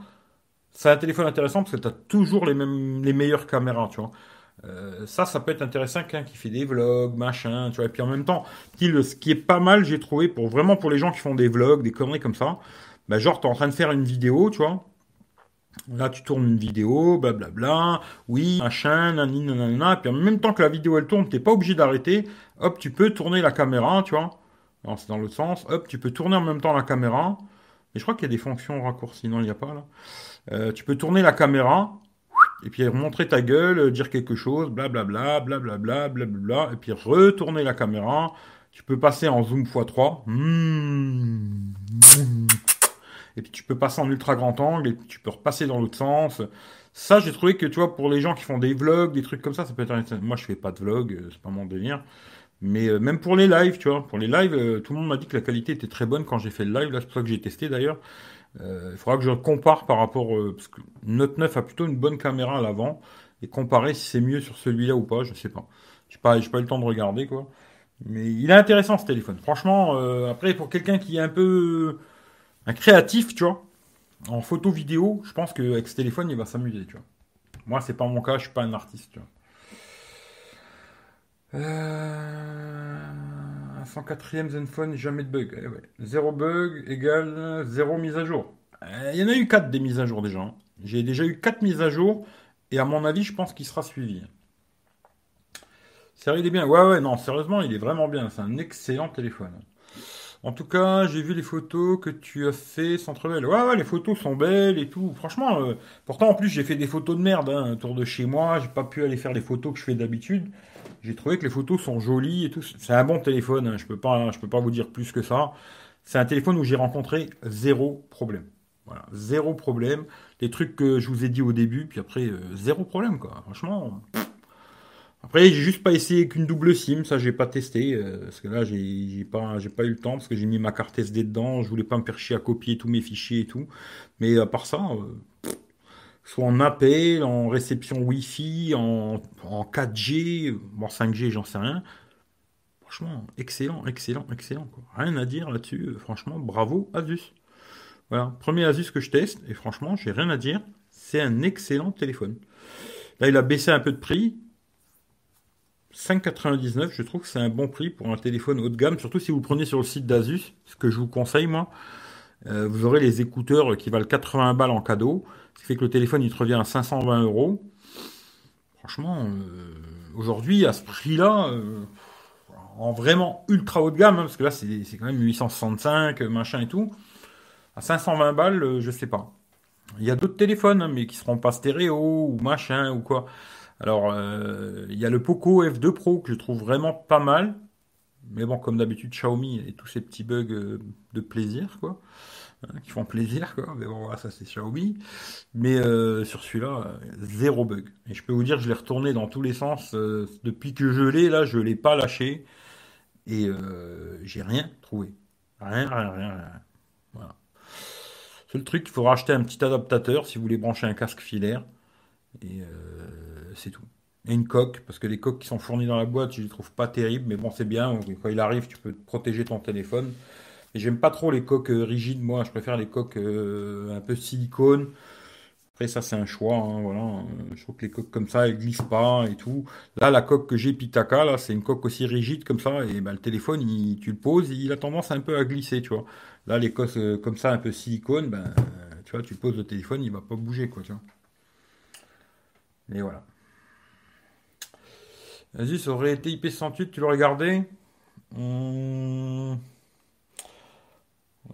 C'est un téléphone intéressant parce que tu as toujours les, mêmes, les meilleures caméras, tu vois. Euh, ça, ça peut être intéressant quelqu'un qui fait des vlogs, machin, tu vois. Et puis en même temps, ce qui est pas mal, j'ai trouvé, pour vraiment pour les gens qui font des vlogs, des conneries comme ça, bah, genre, tu es en train de faire une vidéo, tu vois. Là, tu tournes une vidéo, blablabla, oui, machin, nanani, nanana. Puis en même temps que la vidéo elle tourne, t'es pas obligé d'arrêter. Hop, tu peux tourner la caméra, tu vois. Alors c'est dans l'autre sens. Hop, tu peux tourner en même temps la caméra. Mais je crois qu'il y a des fonctions raccourcies. Non, il n'y a pas là. Euh, tu peux tourner la caméra et puis montrer ta gueule, euh, dire quelque chose, blablabla, blablabla, blablabla, et puis retourner la caméra. Tu peux passer en zoom x3. Hmm. Et puis tu peux passer en ultra grand angle et tu peux repasser dans l'autre sens. Ça, j'ai trouvé que tu vois, pour les gens qui font des vlogs, des trucs comme ça, ça peut être intéressant. Moi, je fais pas de vlog, euh, c'est pas mon délire. Mais même pour les lives, tu vois, pour les lives, tout le monde m'a dit que la qualité était très bonne quand j'ai fait le live. Là, c'est pour ça que j'ai testé d'ailleurs. Euh, il faudra que je compare par rapport. Euh, parce que Note 9 a plutôt une bonne caméra à l'avant. Et comparer si c'est mieux sur celui-là ou pas, je sais pas. J'ai pas, pas eu le temps de regarder, quoi. Mais il est intéressant ce téléphone. Franchement, euh, après, pour quelqu'un qui est un peu un créatif, tu vois, en photo vidéo, je pense qu'avec ce téléphone, il va s'amuser, tu vois. Moi, c'est pas mon cas, je suis pas un artiste, tu vois. Euh... 104e Zenfone, jamais de bug. Eh zéro bug égale zéro mise à jour. Il y en a eu 4 des mises à jour déjà. Hein. J'ai déjà eu 4 mises à jour et à mon avis, je pense qu'il sera suivi. Sérieux, il est bien. Ouais, ouais, non, sérieusement, il est vraiment bien. C'est un excellent téléphone. En tout cas, j'ai vu les photos que tu as fait centre belle. Ouais, ouais, les photos sont belles et tout. Franchement, euh, pourtant, en plus, j'ai fait des photos de merde hein, autour de chez moi. J'ai pas pu aller faire les photos que je fais d'habitude. J'ai trouvé que les photos sont jolies et tout. C'est un bon téléphone, hein. je peux pas, je peux pas vous dire plus que ça. C'est un téléphone où j'ai rencontré zéro problème. Voilà, zéro problème. Les trucs que je vous ai dit au début, puis après euh, zéro problème quoi. Franchement. Après, j'ai juste pas essayé qu'une double SIM, ça j'ai pas testé euh, parce que là j'ai pas pas eu le temps parce que j'ai mis ma carte SD dedans, je voulais pas me faire chier à copier tous mes fichiers et tout. Mais à part ça, euh, soit en appel, en réception Wi-Fi, en, 4G, bon 5G, j'en sais rien. Franchement, excellent, excellent, excellent. Rien à dire là-dessus. Euh, franchement, bravo Asus. Voilà, premier Asus que je teste, et franchement, j'ai rien à dire. C'est un excellent téléphone. Là, il a baissé un peu de prix. 5,99, je trouve que c'est un bon prix pour un téléphone haut de gamme, surtout si vous le prenez sur le site d'Asus, ce que je vous conseille moi. Euh, vous aurez les écouteurs qui valent 80 balles en cadeau. Ce qui fait que le téléphone, il te revient à 520 euros. Franchement, euh, aujourd'hui, à ce prix-là, euh, en vraiment ultra haut de gamme, hein, parce que là, c'est quand même 865, machin et tout. À 520 balles, je sais pas. Il y a d'autres téléphones, hein, mais qui seront pas stéréo ou machin ou quoi. Alors, il y a le Poco F2 Pro que je trouve vraiment pas mal. Mais bon, comme d'habitude, Xiaomi et tous ces petits bugs de plaisir, quoi. Hein, qui font plaisir, quoi. Mais bon, ça c'est Xiaomi. Mais euh, sur celui-là, zéro bug. Et je peux vous dire, je l'ai retourné dans tous les sens. Euh, depuis que je l'ai, là, je l'ai pas lâché. Et euh, j'ai rien trouvé. Rien, rien, rien, rien. Voilà. Seul truc, il faut racheter un petit adaptateur si vous voulez brancher un casque filaire. Et c'est tout. et une coque, parce que les coques qui sont fournies dans la boîte, je les trouve pas terribles, mais bon, c'est bien. Quand il arrive, tu peux protéger ton téléphone. Et j'aime pas trop les coques euh, rigides, moi, je préfère les coques euh, un peu silicone. Après, ça, c'est un choix, hein, voilà. Je trouve que les coques comme ça, elles glissent pas et tout. Là, la coque que j'ai Pitaka, là, c'est une coque aussi rigide comme ça, et ben, le téléphone, tu le poses, il a tendance un peu à glisser, tu vois. Là, les coques euh, comme ça, un peu silicone, ben, tu vois, tu poses le téléphone, il va pas bouger, quoi, tu vois. Mais voilà. Vas-y, ça aurait été IP108, tu l'aurais gardé hum.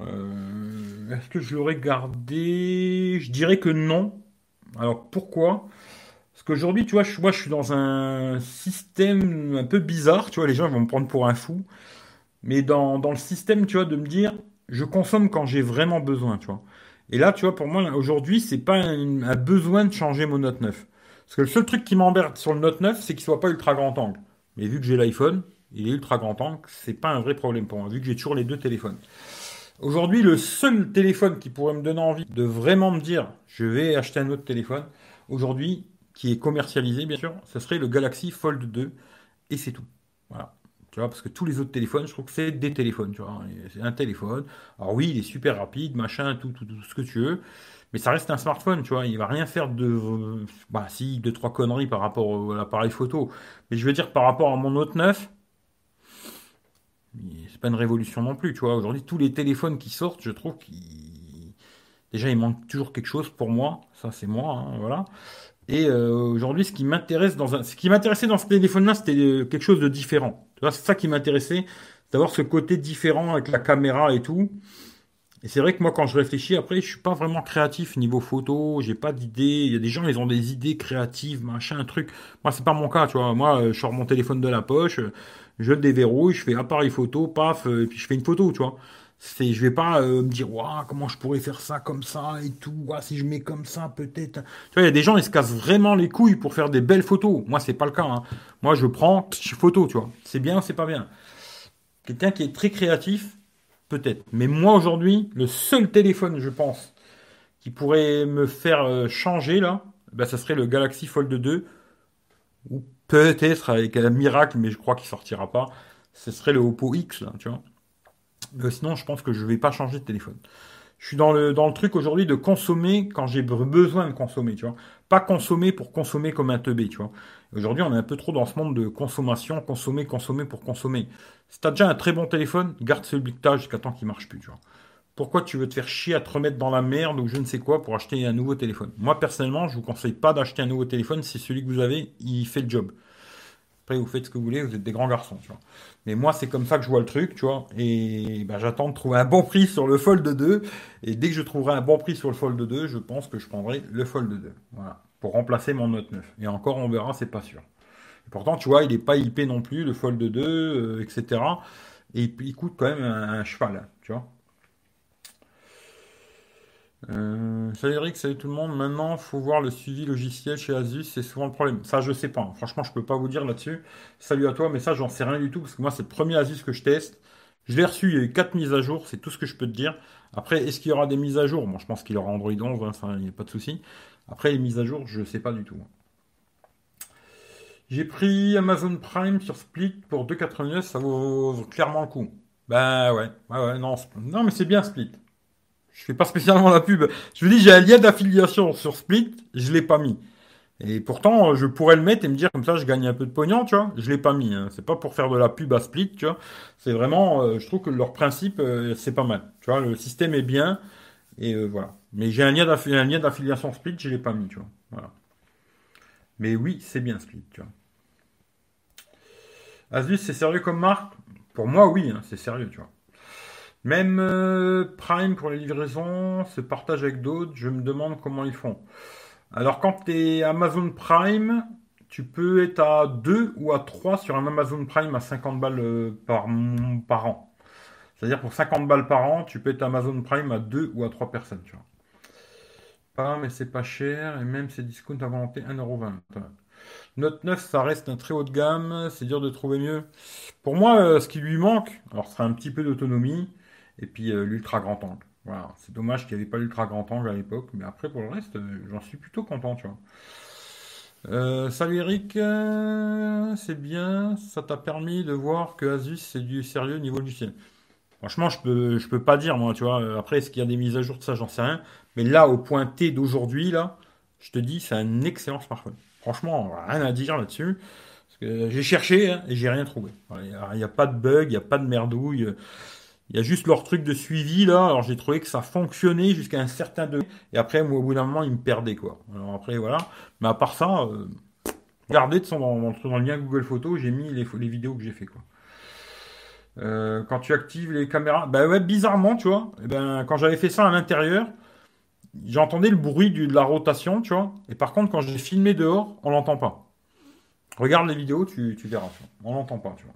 euh, Est-ce que je l'aurais gardé? Je dirais que non. Alors pourquoi? Parce qu'aujourd'hui, tu vois, moi je suis dans un système un peu bizarre, tu vois, les gens vont me prendre pour un fou. Mais dans, le système, tu vois, de me dire, je consomme quand j'ai vraiment besoin, tu. Et là, tu vois, pour moi, aujourd'hui, c'est pas un, un, besoin de changer mon Note 9. Parce que le seul truc qui m'emmerde sur le Note 9, c'est qu'il soit pas ultra grand angle. Mais vu que j'ai l'iPhone, il est ultra grand angle, c'est pas un vrai problème pour moi, vu que j'ai toujours les deux téléphones. Aujourd'hui, le seul téléphone qui pourrait me donner envie de vraiment me dire je vais acheter un autre téléphone, aujourd'hui, qui est commercialisé bien sûr, ce serait le Galaxy Fold 2 et c'est tout. Voilà. Tu vois, parce que tous les autres téléphones, je trouve que c'est des téléphones, tu vois. C'est un téléphone. Alors oui, il est super rapide, machin, tout, tout, tout ce que tu veux. Mais ça reste un smartphone, tu vois. Il va rien faire de. Bah, si, deux, trois conneries par rapport à l'appareil photo. Mais je veux dire, par rapport à mon Note 9, c'est pas une révolution non plus, tu vois. Aujourd'hui, tous les téléphones qui sortent, je trouve qu'ils. Déjà, il manque toujours quelque chose pour moi. Ça, c'est moi, hein, voilà. Et euh, aujourd'hui, ce qui m'intéresse dans un... ce qui m'intéressait dans ce téléphone-là, c'était euh, quelque chose de différent. C'est ça qui m'intéressait, d'avoir ce côté différent avec la caméra et tout. Et c'est vrai que moi, quand je réfléchis, après, je suis pas vraiment créatif niveau photo, j'ai pas d'idées. Il y a des gens, ils ont des idées créatives, machin, truc. Moi, c'est pas mon cas, tu vois. Moi, euh, je sors mon téléphone de la poche, je le déverrouille, je fais appareil photo, paf, euh, et puis je fais une photo, tu vois. C'est, je vais pas euh, me dire, comment je pourrais faire ça comme ça et tout. Ouah, si je mets comme ça, peut-être. Tu vois, il y a des gens, ils se cassent vraiment les couilles pour faire des belles photos. Moi, c'est pas le cas. Hein. Moi, je prends, je photo, tu vois. C'est bien, c'est pas bien. Quelqu'un qui est très créatif, Peut-être. Mais moi aujourd'hui, le seul téléphone, je pense, qui pourrait me faire euh, changer là, ça serait le Galaxy Fold 2. Ou peut-être avec un miracle, mais je crois qu'il sortira pas. Ce serait le Oppo X là, tu vois. Mais sinon, je pense que je vais pas changer de téléphone. Je suis dans le, dans le truc aujourd'hui de consommer quand j'ai besoin de consommer, tu vois. Pas consommer pour consommer comme un teubé, tu vois. Aujourd'hui, on est un peu trop dans ce monde de consommation, consommer, consommer pour consommer. Si t'as déjà un très bon téléphone, garde celui que jusqu'à temps qu'il marche plus. Pourquoi tu veux te faire chier à te remettre dans la merde ou je ne sais quoi pour acheter un nouveau téléphone? Moi, personnellement, je vous conseille pas d'acheter un nouveau téléphone si celui que vous avez, il fait le job. Après, vous faites ce que vous voulez, vous êtes des grands garçons. Mais moi, c'est comme ça que je vois le truc, tu vois. Et bah, j'attends de trouver un bon prix sur le Fold 2. Et dès que je trouverai un bon prix sur le Fold 2, je pense que je prendrai le Fold 2. Voilà. Pour remplacer mon Note 9. Et encore, on verra, c'est pas sûr pourtant, tu vois, il n'est pas IP non plus, le Fold 2, etc. Et il coûte quand même un, cheval, tu vois. Euh, salut Eric, salut tout le monde. Maintenant, il faut voir le suivi logiciel chez Asus, c'est souvent le problème. Ça, je sais pas. Franchement, je peux pas vous dire là-dessus. Salut à toi, mais ça, j'en sais rien du tout parce que moi, c'est le premier Asus que je teste. Je l'ai reçu, il y a eu 4 mises à jour, c'est tout ce que je peux te dire. Après, est-ce qu'il y aura des mises à jour? Bon, je pense qu'il y aura Android 11, hein, il n'y a pas de souci. Après, les mises à jour, je sais pas du tout. J'ai pris Amazon Prime sur Split pour 2,99, ça vaut clairement le coup. Bah ouais, ouais, ouais, non, non mais c'est bien Split. Je fais pas spécialement la pub. Je vous dis, j'ai un lien d'affiliation sur Split, je l'ai pas mis. Et pourtant, je pourrais le mettre et me dire comme ça, je gagne un peu de pognon, tu vois. Je l'ai pas mis. Hein. C'est pas pour faire de la pub à Split, tu vois. C'est vraiment, euh, je trouve que leur principe, euh, c'est pas mal. Tu vois, le système est bien et euh, voilà. Mais j'ai un lien d'affiliation Split, je l'ai pas mis, tu vois. Voilà. Mais oui, c'est bien Split, tu vois. Asus, c'est sérieux comme marque? Pour moi, oui, hein, c'est sérieux, tu vois. Même euh, Prime pour les livraisons se partage avec d'autres. Je me demande comment ils font. Alors, quand tu es Amazon Prime, tu peux être à 2 ou à 3 sur un Amazon Prime à 50 balles euh, par, par an. C'est-à-dire pour 50 balles par an, tu peux être Amazon Prime à 2 ou à 3 personnes, tu vois. Pas, mais c'est pas cher, et même c'est discount à volonté 1,20€. Note 9, ça reste un très haut de gamme, c'est dur de trouver mieux. Pour moi, euh, ce qui lui manque, alors, ce sera un petit peu d'autonomie, et puis euh, l'ultra grand angle. Voilà, c'est dommage qu'il n'y avait pas l'ultra grand angle à l'époque, mais après, pour le reste, euh, j'en suis plutôt content, tu vois. Salut Eric, c'est bien, ça t'a permis de voir que Asus c'est du sérieux niveau logiciel. Franchement, je peux, je peux pas dire moi, tu vois. Après, est-ce qu'il y a des mises à jour de ça, j'en sais rien. Mais là, au point T d'aujourd'hui, là, je te dis, c'est un excellent smartphone. Franchement, rien à dire là-dessus. J'ai cherché hein, et j'ai rien trouvé. Il n'y a, pas de bug, il n'y a pas de merdouille. Il y a juste leur truc de suivi là. Alors j'ai trouvé que ça fonctionnait jusqu'à un certain degré. Et après, moi, au bout d'un moment, ils me perdaient quoi. Alors après, voilà. Mais à part ça, euh, regardez de dans, dans, le lien Google Photos, j'ai mis les, les vidéos que j'ai fait quoi. Euh, quand tu actives les caméras, bah ouais, bizarrement, tu vois. Et eh ben, quand j'avais fait ça à l'intérieur, j'entendais le bruit de la rotation, tu vois. Et par contre, quand j'ai filmé dehors, on l'entend pas. Regarde les vidéos, tu, tu verras. On l'entend pas, tu vois.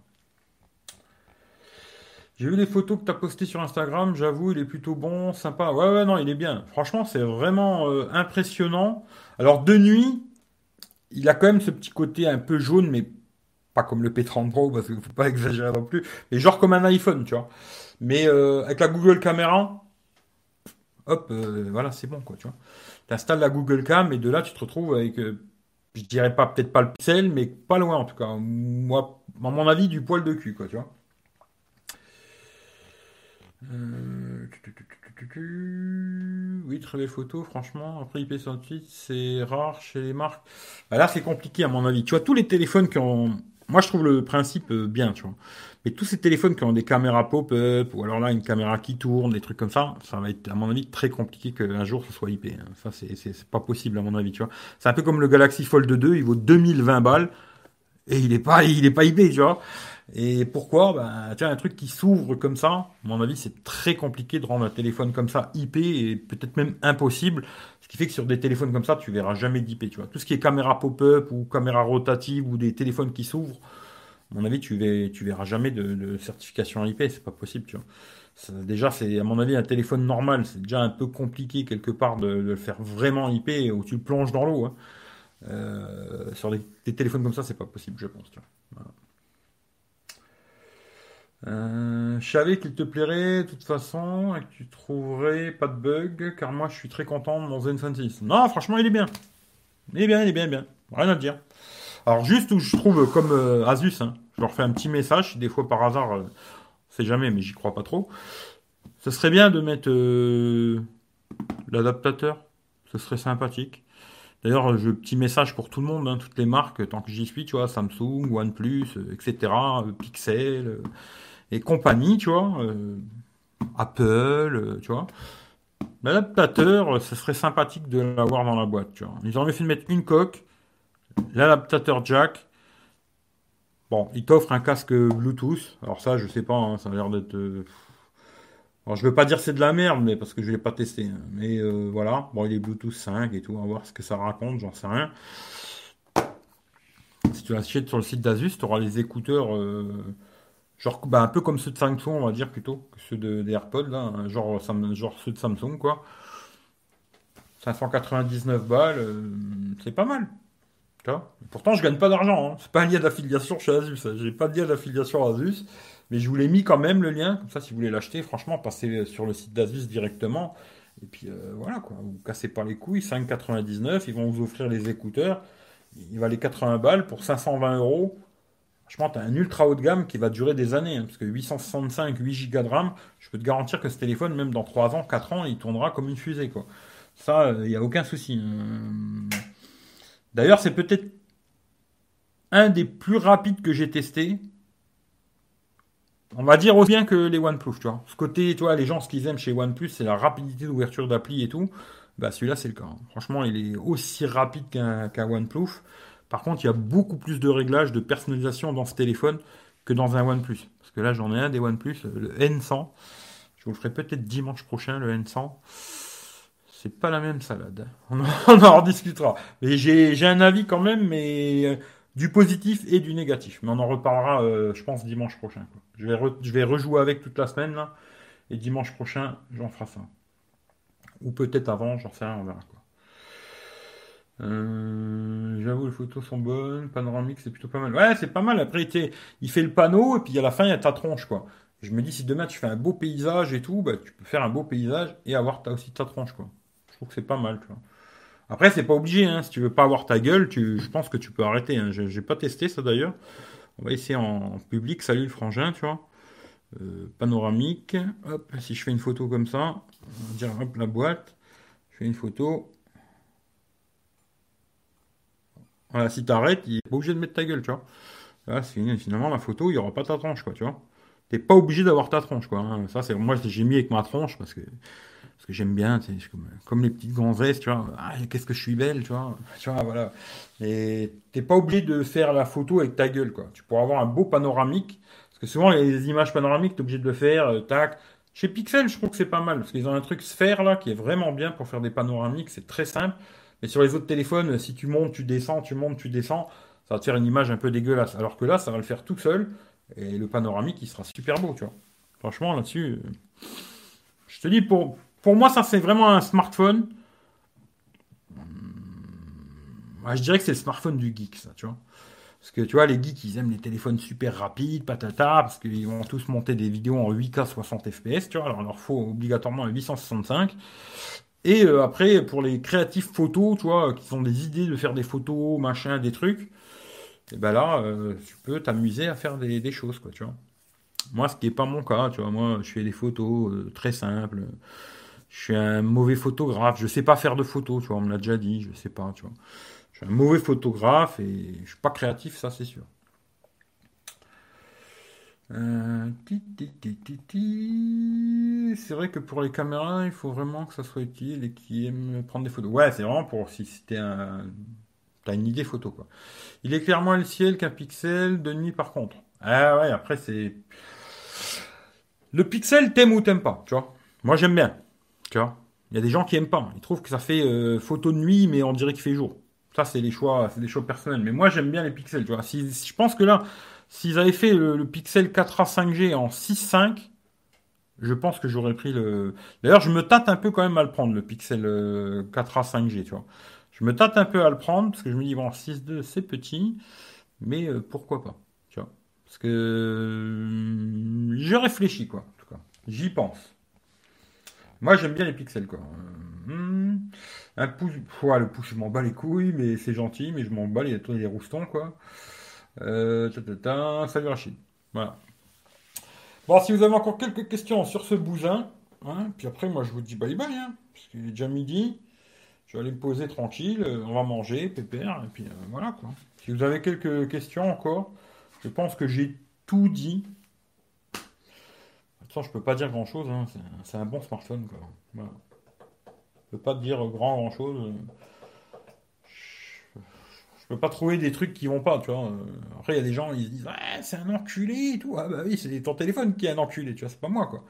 J'ai vu les photos que tu as postées sur Instagram, j'avoue, il est plutôt bon, sympa. Ouais, ouais, non, il est bien. Franchement, c'est vraiment euh, impressionnant. Alors, de nuit, il a quand même ce petit côté un peu jaune, mais pas comme le P30 Pro, parce qu'il ne faut pas exagérer non plus. Mais genre comme un iPhone, tu vois. Mais euh, avec la Google Caméra, hop, euh, voilà, c'est bon, quoi, tu vois. Tu installes la Google Cam et de là, tu te retrouves avec, je dirais pas, peut-être pas le pixel, mais pas loin, en tout cas. Moi, à mon avis, du poil de cul, quoi, tu vois. Euh, oui, très belle photo, franchement. Après IP108, c'est rare chez les marques. Bah là, c'est compliqué à mon avis. Tu vois, tous les téléphones qui ont. Moi, je trouve le principe euh, bien, tu vois. Mais tous ces téléphones qui ont des caméras pop-up, ou alors là, une caméra qui tourne, des trucs comme ça, ça va être, à mon avis, très compliqué qu'un jour ce soit IP. Hein. Ça, c'est pas possible, à mon avis, tu vois. C'est un peu comme le Galaxy Fold 2, il vaut 2020 balles, et il est pas, il est pas IP, tu vois. Et pourquoi? Ben, un truc qui s'ouvre comme ça, à mon avis, c'est très compliqué de rendre un téléphone comme ça IP et peut-être même impossible. Ce qui fait que sur des téléphones comme ça, tu verras jamais d'IP. Tu vois, tout ce qui est caméra pop-up ou caméra rotative ou des téléphones qui s'ouvrent, à mon avis, tu, tu verras jamais de, certification IP. C'est pas possible. Tu vois. déjà, c'est à mon avis un téléphone normal. C'est déjà un peu compliqué quelque part de, le faire vraiment IP où tu le plonges dans l'eau. Hein. Euh, sur des, téléphones comme ça, c'est pas possible, je pense. Euh, je savais qu'il te plairait de toute façon et que tu trouverais pas de bug car moi je suis très content de mon Zenfone 6. Non, franchement, il est bien. Il est bien, il est bien, bien. Rien à dire. Alors, juste où je trouve comme euh, Asus, hein, je leur fais un petit message, des fois par hasard, euh, c'est jamais, mais j'y crois pas trop. Ce serait bien de mettre l'adaptateur. Ce serait sympathique. D'ailleurs, petit message pour tout le monde, hein, toutes les marques, tant que j'y suis, tu vois, Samsung, OnePlus, etc., Pixel et compagnie, tu vois, euh, Apple, euh, tu vois. L'adaptateur, ce serait sympathique de l'avoir dans la boîte, tu vois. Ils auraient fait de mettre une coque, l'adaptateur jack. Bon, il t'offre un casque Bluetooth. Alors ça, je sais pas, hein, ça a l'air d'être... Euh, alors, je veux pas dire c'est de la merde, mais parce que je l'ai pas testé. Hein. Mais voilà, bon, il est Bluetooth 5 et tout, on va voir ce que ça raconte, j'en sais rien. Si tu l'achètes sur le site d'Asus, tu auras les écouteurs Genre, bah, un peu comme ceux de Samsung, on va dire plutôt, que ceux de, des AirPods, là, hein, genre, genre ceux de Samsung, quoi. 599 balles, euh, c'est pas mal. Pourtant, je gagne pas d'argent. Hein. C'est pas un lien d'affiliation chez Asus. Hein. J'ai pas de lien d'affiliation Asus. Mais je vous l'ai mis quand même le lien. Comme ça, si vous voulez l'acheter, franchement, passez sur le site d'Asus directement. Et puis euh, voilà, quoi. Vous cassez pas les couilles. 5,99. Ils vont vous offrir les écouteurs. Il va les 80 balles pour 520 euros. Tu as un ultra haut de gamme qui va durer des années, hein, parce que 865, 8 Go de RAM, je peux te garantir que ce téléphone, même dans 3 ans, 4 ans, il tournera comme une fusée. Quoi. Ça, il n'y a aucun souci. Hein. D'ailleurs, c'est peut-être un des plus rapides que j'ai testé. On va dire aussi bien que les OnePlus, tu vois. Ce côté, tu vois, les gens, ce qu'ils aiment chez OnePlus, c'est la rapidité d'ouverture d'appli et tout. Bah, celui-là, c'est le cas. Hein. Franchement, il est aussi rapide qu'un OnePlus. Par contre, il y a beaucoup plus de réglages, de personnalisation dans ce téléphone que dans un OnePlus. Parce que là, j'en ai un des OnePlus, le N100. Je vous le ferai peut-être dimanche prochain, le N100. C'est pas la même salade. On en, rediscutera. Mais j'ai un avis quand même, mais euh, du positif et du négatif. Mais on en reparlera, euh, je pense, dimanche prochain. Je, vais rejouer avec toute la semaine. Et dimanche prochain, j'en ferai ça. Ou peut-être avant, j'en sais rien, on verra quoi. Euh, j'avoue, les photos sont bonnes. Panoramique, c'est plutôt pas mal. Ouais, c'est pas mal. Après, il fait le panneau et puis à la fin, il y a ta tronche, quoi. Je me dis, si demain tu fais un beau paysage et tout, bah, tu peux faire un beau paysage et avoir aussi ta tronche, quoi. Je trouve que c'est pas mal. Après, c'est pas obligé, hein. si tu veux pas avoir ta gueule, je pense que tu peux arrêter. Hein. J'ai pas testé ça d'ailleurs. On va essayer en public. Salut le frangin, tu vois. Euh, panoramique. Hop, si je fais une photo comme ça, on va dire hop la boîte. Je fais une photo. Voilà, si t'arrêtes, il est pas obligé de mettre ta gueule, tu vois. Finalement, la photo, il n'y aura pas ta tronche, quoi, tu vois. T'es pas obligé d'avoir ta tronche, quoi. Hein. Ça, c'est moi, j'ai mis avec ma tronche parce que parce que j'aime bien, comme, comme les petites gonzesses, tu vois. Ah, qu'est-ce que je suis belle, tu vois. Tu vois, voilà. Et t'es pas obligé de faire la photo avec ta gueule, quoi. Tu pourras avoir un beau panoramique. Parce que souvent, les images panoramiques, t'es obligé de le faire, euh, tac. Chez Pixel, je trouve que c'est pas mal. Parce qu'ils ont un truc sphère, là, qui est vraiment bien pour faire des panoramiques. C'est très simple. Mais sur les autres téléphones, si tu montes, tu descends, tu montes, tu descends, ça va te faire une image un peu dégueulasse. Alors que là, ça va le faire tout seul. Et le panoramique, il sera super beau, tu vois. Franchement, là-dessus, euh, je te dis, pour, pour moi, ça, c'est vraiment un smartphone. Hmm, je dirais que c'est le smartphone du geek, ça, tu vois. Parce que tu vois, les geeks, ils aiment les téléphones super rapides, patata, parce qu'ils vont tous monter des vidéos en 8K 60 FPS, tu vois. Alors, il leur faut obligatoirement un 865. Et euh, après, pour les créatifs photos, tu vois, qui ont des idées de faire des photos, machin, des trucs, et ben là, euh, tu peux t'amuser à faire des, choses, quoi, tu vois. Moi, ce qui n'est pas mon cas, tu vois, moi, je fais des photos euh, très simples je suis un mauvais photographe, je sais pas faire de photos, tu vois, on me l'a déjà dit, je sais pas, tu vois. Je suis un mauvais photographe et je suis pas créatif, ça c'est sûr. Euh, c'est vrai que pour les caméras, il faut vraiment que ça soit utile et qu'ils aiment prendre des photos. Ouais, c'est vraiment pour si c'était un. T'as une idée photo, quoi. Il est clairement le ciel qu'un pixel de nuit, par contre. Ah ouais, après, c'est. Le pixel, t'aimes ou t'aimes pas, tu vois. Moi, j'aime bien. Tu vois Il y a des gens qui aiment pas. Ils trouvent que ça fait euh, photo de nuit, mais on dirait qu'il fait jour. Ça, c'est des choix, c'est des choix personnels. Mais moi, j'aime bien les pixels. Tu vois si, je pense que là, s'ils avaient fait le, Pixel 4A 5G en 6.5, je pense que j'aurais pris le. D'ailleurs, je me tâte un peu quand même à le prendre, le Pixel 4A euh, 5G, tu vois. Je me tâte un peu à le prendre parce que je me dis, bon, 6.2, c'est petit, mais euh, pourquoi pas, tu vois. Parce que je réfléchis, quoi, en tout cas. J'y pense. Moi, j'aime bien les pixels, quoi. Hmm. un pouce, le pouce, je m'en bats les couilles, mais c'est gentil, mais je m'en bats les, les roustons, quoi. Euh, salut Rachid. Voilà. Bon, si vous avez encore quelques questions sur ce bousin, hein, puis après, moi, je vous dis bye bye, hein, parce qu'il est déjà midi. Je vais aller me poser tranquille, euh, on va manger, pépère, et puis euh, voilà, quoi. Si vous avez quelques questions encore, je pense que j'ai tout dit je peux pas dire grand chose. Hein. C'est un bon smartphone. Quoi. Voilà. Je peux pas dire grand grand chose. Peux pas trouver des trucs qui vont pas, tu vois. Après, il y a des gens, ils se disent, c'est un enculé tout. Ah bah oui, c'est ton téléphone qui est un enculé, tu vois, c'est pas moi, quoi.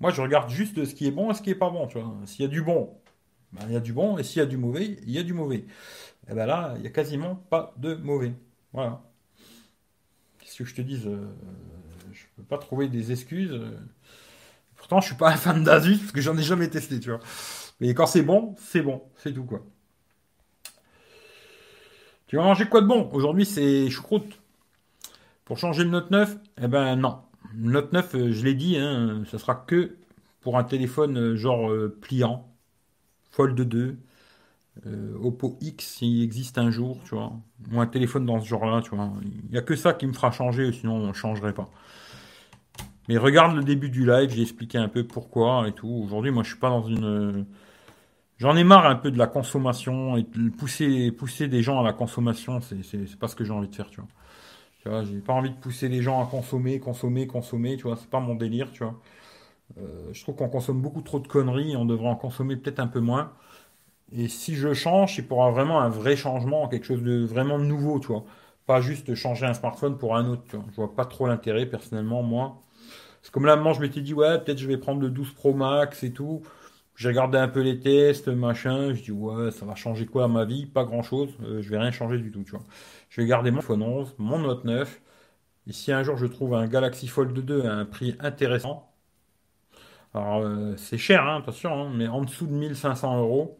Moi, je regarde juste ce qui est bon et ce qui est pas bon, tu vois. S'il y a du bon, ben, il y a du bon, et s'il y a du mauvais, il y a du mauvais. Et ben là, il y a quasiment pas de mauvais. Voilà. Qu'est-ce que je te dise euh, Je peux pas trouver des excuses. Pourtant, je suis pas un fan d'Asus parce que j'en ai jamais testé, tu vois. Mais quand c'est bon, c'est bon, c'est tout quoi. Tu vas manger quoi de bon? Aujourd'hui, c'est choucroute. Pour changer le Note 9, eh ben non. Note 9, euh, je l'ai dit, hein, ça sera que pour un téléphone euh, genre euh, pliant, Fold 2, Oppo X s'il existe un jour, tu vois. Ou un téléphone dans ce genre-là, tu vois. Il n'y a que ça qui me fera changer, sinon on ne changerait pas. Mais regarde le début du live, j'ai expliqué un peu pourquoi et tout. Aujourd'hui, moi, je suis pas dans une. J'en ai marre un peu de la consommation et de pousser, pousser des gens à la consommation. C'est, c'est, pas ce que j'ai envie de faire, tu vois. Tu vois, j'ai pas envie de pousser les gens à consommer, consommer, consommer. Tu vois, c'est pas mon délire, tu vois. Euh, je trouve qu'on consomme beaucoup trop de conneries. On devrait en consommer peut-être un peu moins. Et si je change, c'est pour avoir vraiment un vrai changement, quelque chose de vraiment nouveau, tu vois. Pas juste changer un smartphone pour un autre, tu vois. Je vois pas trop l'intérêt, personnellement, moi. C'est comme là, je m'étais dit, ouais, peut-être je vais prendre le 12 Pro Max et tout. J'ai regardé un peu les tests, machin. Je dis, ouais, ça va changer quoi à ma vie? Pas grand-chose. Euh, je vais rien changer du tout, tu vois. Je vais garder mon iPhone 11, mon Note 9. Et si un jour je trouve un Galaxy Fold 2 à un prix intéressant, alors euh, c'est cher, hein, attention, hein, mais en dessous de 1500 euros,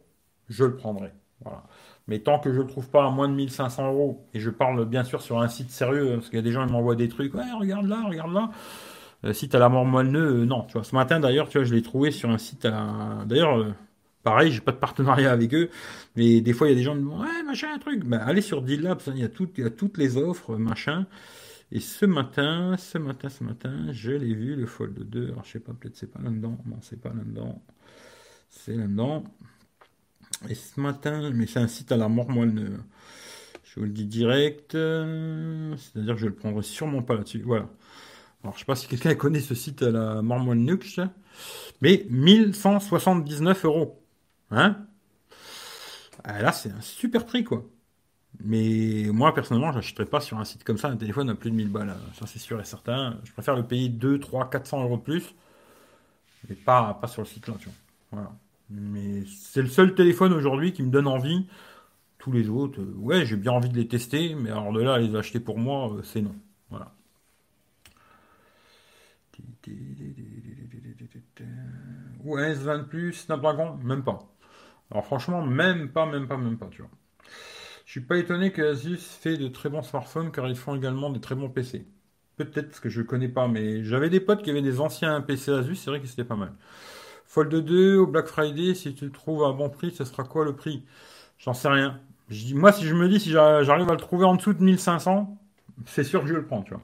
je le prendrai. Voilà. Mais tant que je ne le trouve pas à moins de 1500 euros, et je parle bien sûr sur un site sérieux, parce qu'il y a des gens qui m'envoient des trucs, ouais, regarde là, regarde là. Euh, si la mort moelleux, euh, non. Tu vois, ce matin d'ailleurs, tu vois, je l'ai trouvé sur un site à. D'ailleurs, euh, pareil, j'ai pas de partenariat avec eux, mais des fois il y a des gens qui me disent ouais machin un truc, ben, allez sur Deal Labs, il y a il y a toutes les offres machin. Et ce matin, ce matin, ce matin, je l'ai vu le Fold 2. Alors je sais pas, peut-être c'est pas là-dedans. Non, c'est pas là-dedans. C'est là-dedans. Et ce matin, mais c'est un site à la mort moelle. Je vous le dis direct. C'est-à-dire que je le prendrai sûrement pas là-dessus. Voilà. Alors je sais pas si quelqu'un connaît ce site la mort moelle Nux. Mais 1179 euros. Hein? Ah, Là, c'est un super prix, quoi. Mais moi, personnellement, j'achèterais pas sur un site comme ça un téléphone à plus de 1000 balles. Ça, c'est sûr et certain. Je préfère le payer 2, 3, 400 euros de plus. Mais pas, pas sur le site là, tu vois. Voilà. Mais c'est le seul téléphone aujourd'hui qui me donne envie. Tous les autres, euh, ouais, j'ai bien envie de les tester. Mais alors de là les acheter pour moi, euh, c'est non. Voilà. Ou S20 Plus, Snapdragon, même pas. Alors franchement, même pas, même pas, même pas, tu vois. Je suis pas étonné que Asus fait de très bons smartphones car ils font également des très bons PC. Peut-être parce que je connais pas, mais j'avais des potes qui avaient des anciens PC Asus, c'est vrai que c'était pas mal. Fold 2 au Black Friday, si tu le trouves à bon prix, ce sera quoi le prix? J'en sais rien. Moi, si je me dis, si j'arrive à le trouver en dessous de 1500, c'est sûr que je le prends, tu vois.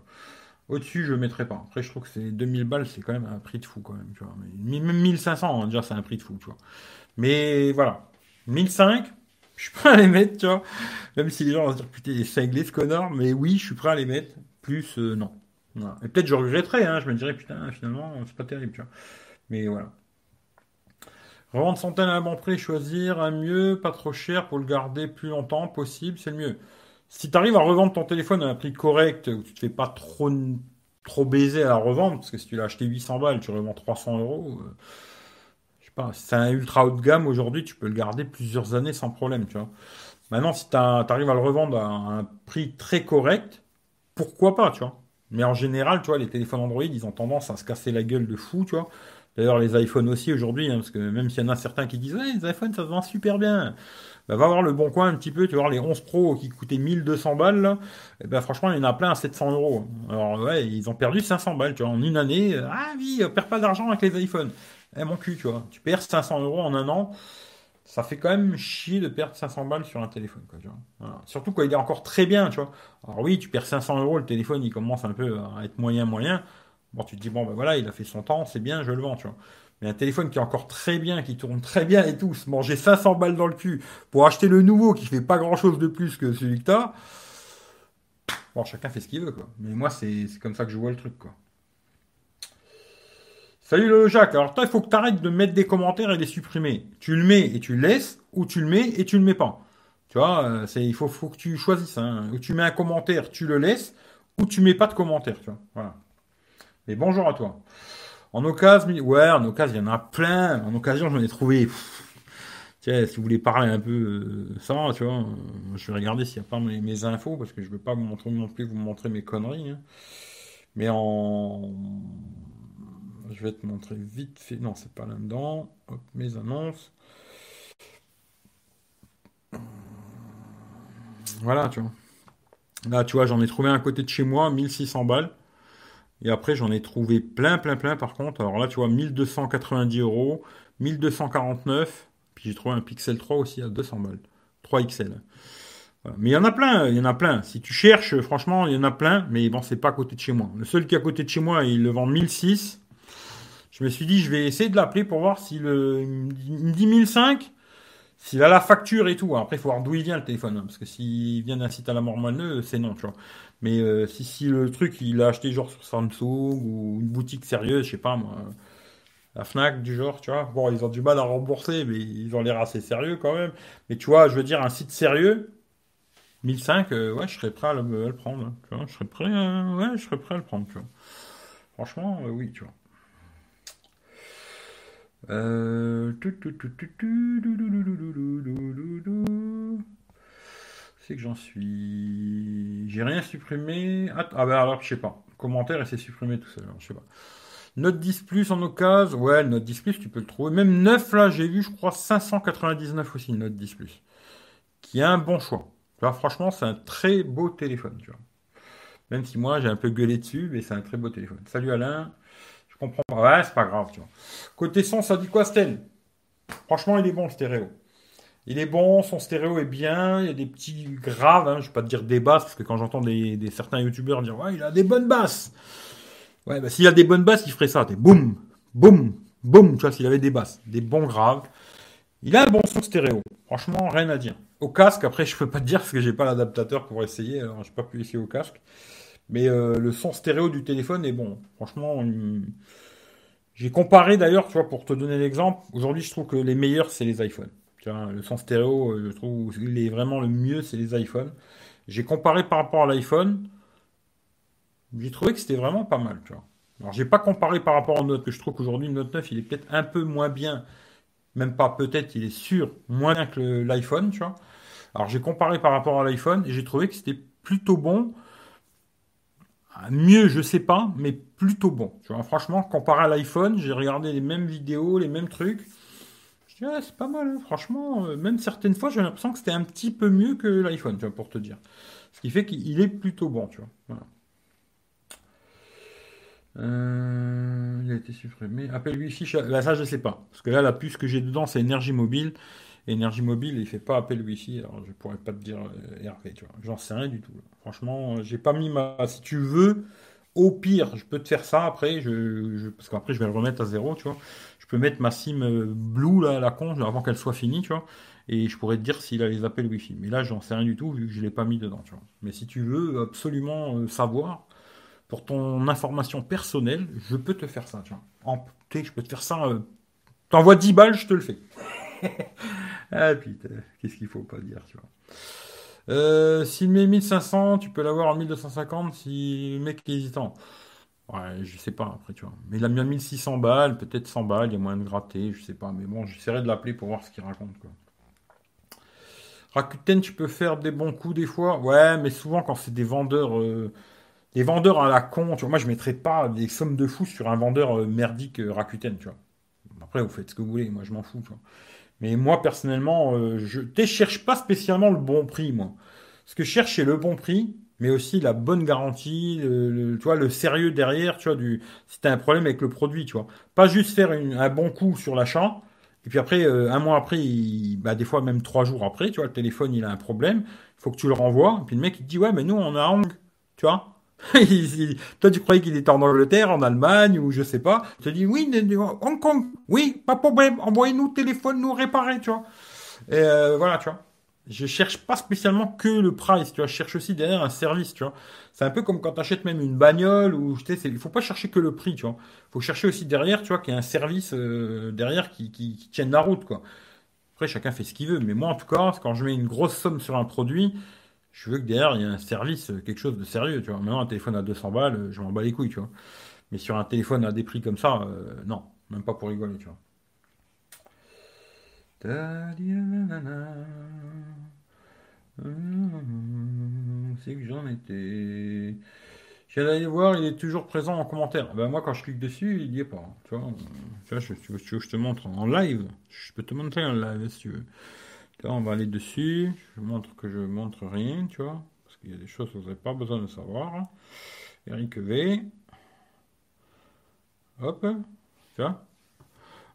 Au-dessus, je ne mettrai pas. Après, je trouve que c'est 2000 balles, c'est quand même un prix de fou, quand même, tu vois. même 1500, hein, déjà, c'est un prix de fou, tu vois. Mais voilà. 1005, je suis prêt à les mettre, tu vois. Même si les gens vont se dire, putain, il est cinglé ce connard, mais oui, je suis prêt à les mettre. Plus, euh, non. Et peut-être je regretterai, hein, je me dirais, putain, finalement, c'est pas terrible, tu vois. Mais voilà. Revendre centaines à un bon prix, choisir un mieux, pas trop cher pour le garder plus longtemps possible, c'est le mieux. Si tu arrives à revendre ton téléphone à un prix correct, où tu te fais pas trop, baiser à la revente, parce que si tu l'as acheté 800 balles, tu revends 300 euros. Euh, c'est un ultra haut de gamme aujourd'hui, tu peux le garder plusieurs années sans problème, tu vois. Maintenant, si tu arrives à le revendre à un prix très correct, pourquoi pas, tu vois. Mais en général, tu vois, les téléphones Android, ils ont tendance à se casser la gueule de fou, tu vois. D'ailleurs, les iPhones aussi aujourd'hui, hein, parce que même s'il y en a certains qui disent, ouais, les iPhones, ça se vend super bien. Bah, va voir le bon coin un petit peu, tu vois, les 11 Pro qui coûtaient 1200 balles, et eh ben, franchement, il y en a plein à 700 euros. Alors, ouais, ils ont perdu 500 balles, tu vois, en une année. Ah oui, on perd pas d'argent avec les iPhones. Eh mon cul, tu vois. Tu perds 500 euros en un an. Ça fait quand même chier de perdre 500 balles sur un téléphone, quoi, tu vois. Surtout quand il est encore très bien, tu vois. Alors oui, tu perds 500 euros, le téléphone, il commence un peu à être moyen, moyen. Bon, tu te dis, bon, ben voilà, il a fait son temps, c'est bien, je le vends, tu vois. Mais un téléphone qui est encore très bien, qui tourne très bien et tout, se manger 500 balles dans le cul pour acheter le nouveau qui fait pas grand chose de plus que celui que t'as. Bon, chacun fait ce qu'il veut, quoi. Mais moi, c'est comme ça que je vois le truc, quoi. Salut le Jacques. Alors toi, il faut que tu arrêtes de mettre des commentaires et les supprimer. Tu le mets et tu le laisses, ou tu le mets et tu le mets pas. Tu vois, euh, il faut, faut que tu choisisses. Hein. Ou tu mets un commentaire, tu le laisses, ou tu mets pas de commentaire. Tu vois, voilà. Mais bonjour à toi. En occasion, ouais, en occasion, il y en a plein. En occasion, j'en ai trouvé. Tiens, si vous voulez parler un peu euh, ça, tu vois, euh, je vais regarder s'il n'y a pas mes, infos, parce que je ne veux pas vous montrer non plus vous montrer mes conneries. Hein. Mais en je vais te montrer vite fait. Non, c'est pas là-dedans. Hop, mes annonces. Voilà, tu vois. Là, tu vois, j'en ai trouvé un côté de chez moi, 1600 balles. Et après, j'en ai trouvé plein, plein, plein par contre. Alors là, tu vois, 1290 euros, 1249. Puis j'ai trouvé un Pixel 3 aussi à 200 balles. 3 XL. Mais il y en a plein, il y en a plein. Si tu cherches, franchement, il y en a plein. Mais bon, c'est pas à côté de chez moi. Le seul qui est à côté de chez moi, il le vend 1006 je me suis dit, je vais essayer de l'appeler pour voir s'il il me dit 1005, s'il a la facture et tout. Après, il faut voir d'où il vient le téléphone, hein, parce que s'il vient d'un site à la mort moelleux, c'est non, tu vois. Mais euh, si, si le truc, il a acheté genre sur Samsung ou une boutique sérieuse, je sais pas moi, la Fnac du genre, tu vois. Bon, ils ont du mal à rembourser, mais ils ont l'air assez sérieux quand même. Mais tu vois, je veux dire, un site sérieux, 1005, euh, ouais, je serais prêt à le, prendre. Tu vois, je serais prêt, ouais, je serais prêt à le prendre, tu vois. Franchement, euh, oui, tu vois. Euh... C'est que j'en suis. J'ai rien supprimé. Ah, ah bah alors je sais pas. Commentaire et c'est supprimé tout seul. Je sais pas. Note 10 plus en occasion. Ouais, Note 10 plus, tu peux le trouver. Même 9 là, j'ai vu, je crois 599 aussi, Note 10 plus. Qui a un bon choix. Franchement, c'est un très beau téléphone. Même si moi j'ai un peu gueulé dessus, mais c'est un très beau téléphone. Salut Alain. Je comprends pas. Ouais, c'est pas grave. Côté son, ça dit quoi, Stel Franchement, il est bon le stéréo. Il est bon, son stéréo est bien, il y a des petits graves, hein, je vais pas te dire des basses, parce que quand j'entends des, certains youtubeurs dire ouais, il a des bonnes basses. Ouais, bah s'il a des bonnes basses, il ferait ça, t'es boum, boum, boum, tu vois, s'il avait des basses, des bons graves. Il a un bon son stéréo. Franchement, rien à dire. Au casque, après, je peux pas te dire parce que j'ai pas l'adaptateur pour essayer, alors j'ai pas pu essayer au casque. Mais euh, le son stéréo du téléphone est bon. Franchement, j'ai comparé d'ailleurs, tu vois, pour te donner l'exemple. Aujourd'hui, je trouve que les meilleurs, c'est les iPhones. Le son stéréo, euh, je trouve il est vraiment le mieux, c'est les iPhones. J'ai comparé par rapport à l'iPhone. J'ai trouvé que c'était vraiment pas mal, tu vois. Alors, j'ai pas comparé par rapport au Note, que je trouve qu'aujourd'hui, le Note 9, il est peut-être un peu moins bien. Même pas peut-être, il est sûr, moins bien que l'iPhone. Alors, j'ai comparé par rapport à l'iPhone et j'ai trouvé que c'était plutôt bon. Mieux, je sais pas, mais plutôt bon. Franchement, comparé à l'iPhone, j'ai regardé les mêmes vidéos, les mêmes trucs. Je dis, c'est pas mal, hein. franchement. Euh, même certaines fois, j'ai l'impression que c'était un petit peu mieux que l'iPhone, tu vois, pour te dire. Ce qui fait qu'il est plutôt bon, tu vois. Euh, il a été supprimé. Appel Wi-Fi, bah, ça je sais pas. Parce que là, la puce que j'ai dedans, c'est énergie mobile. Énergie mobile, il fait pas appel Wi-Fi. Alors je pourrais pas te dire euh, tu vois. J'en sais rien du tout. Franchement, j'ai pas mis ma. Si tu veux, au pire, je peux te faire ça après. Je, parce qu'après, je vais le remettre à zéro, tu vois. Peux mettre ma SIM euh, Blue, là, la con, avant qu'elle soit finie, tu vois. Et je pourrais te dire s'il a les appels Wi-Fi. Mais là, j'en sais rien du tout, vu que je l'ai pas mis dedans, tu vois. Mais si tu veux absolument savoir, pour ton information personnelle, je peux te faire ça. Tu vois. En, je peux te faire ça. Euh, T'envoies 10 balles, je te le fais. ah putain, qu'est-ce qu'il faut pas dire, tu vois. Euh, S'il met 1500, tu peux l'avoir en 1250 si le mec est hésitant. Ouais, je sais pas après, tu vois. Mais il a mis à 1600 balles, peut-être 100 balles, il y a moyen de gratter, je sais pas. Mais bon, j'essaierai de l'appeler pour voir ce qu'il raconte, quoi. Rakuten, tu peux faire des bons coups des fois. Ouais, mais souvent quand c'est des vendeurs. Euh, les vendeurs à la con, tu vois, moi je mettrais pas des sommes de fous sur un vendeur euh, merdique euh, Rakuten, tu vois. Après, vous faites ce que vous voulez, moi je m'en fous. Mais moi personnellement, je ne cherche pas spécialement le bon prix, moi. Ce que je cherche, c'est le bon prix, mais aussi la bonne garantie, le, tu vois, le sérieux derrière, tu vois, du, un problème avec le produit, tu vois. Pas juste faire un bon coup sur l'achat, et puis après, un mois après, bah, des fois même trois jours après, tu vois, le téléphone, il a un problème, il faut que tu le renvoies, et puis le mec, il te dit, ouais, mais nous, on a Hong, tu vois. Toi, tu croyais qu'il était en Angleterre, en Allemagne, ou je sais pas. Tu te dis, oui, Hong Kong, oui, pas de problème, envoyez-nous le téléphone, nous réparer, tu vois. Et euh, voilà, tu vois. Je cherche pas spécialement que le price, tu vois. Je cherche aussi derrière un service, tu vois. C'est un peu comme quand tu achètes même une bagnole, ou tu sais, il faut pas chercher que le prix, tu vois. faut chercher aussi derrière, tu vois, qu'il y a un service euh, derrière qui, qui, qui tienne la route, quoi. Après, chacun fait ce qu'il veut, mais moi, en tout cas, quand je mets une grosse somme sur un produit, je veux que derrière, il y ait un service, euh, quelque chose de sérieux, tu vois. Maintenant, un téléphone à 200 balles, euh, je m'en bats les couilles, tu vois. Mais sur un téléphone à des prix comme ça, euh, non, même pas pour rigoler, tu vois. C'est que j'en étais. J'ai allé voir, il est toujours présent en commentaire. Ben moi, quand je clique dessus, il n'y est pas. Tu vois, tu vois je, tu je te montre en live? Je peux te montrer en live si tu veux. Là, on va aller dessus. Je montre que je montre rien, tu vois. Parce qu'il y a des choses que vous n'avez pas besoin de savoir. Eric V. Hop. Tu vois.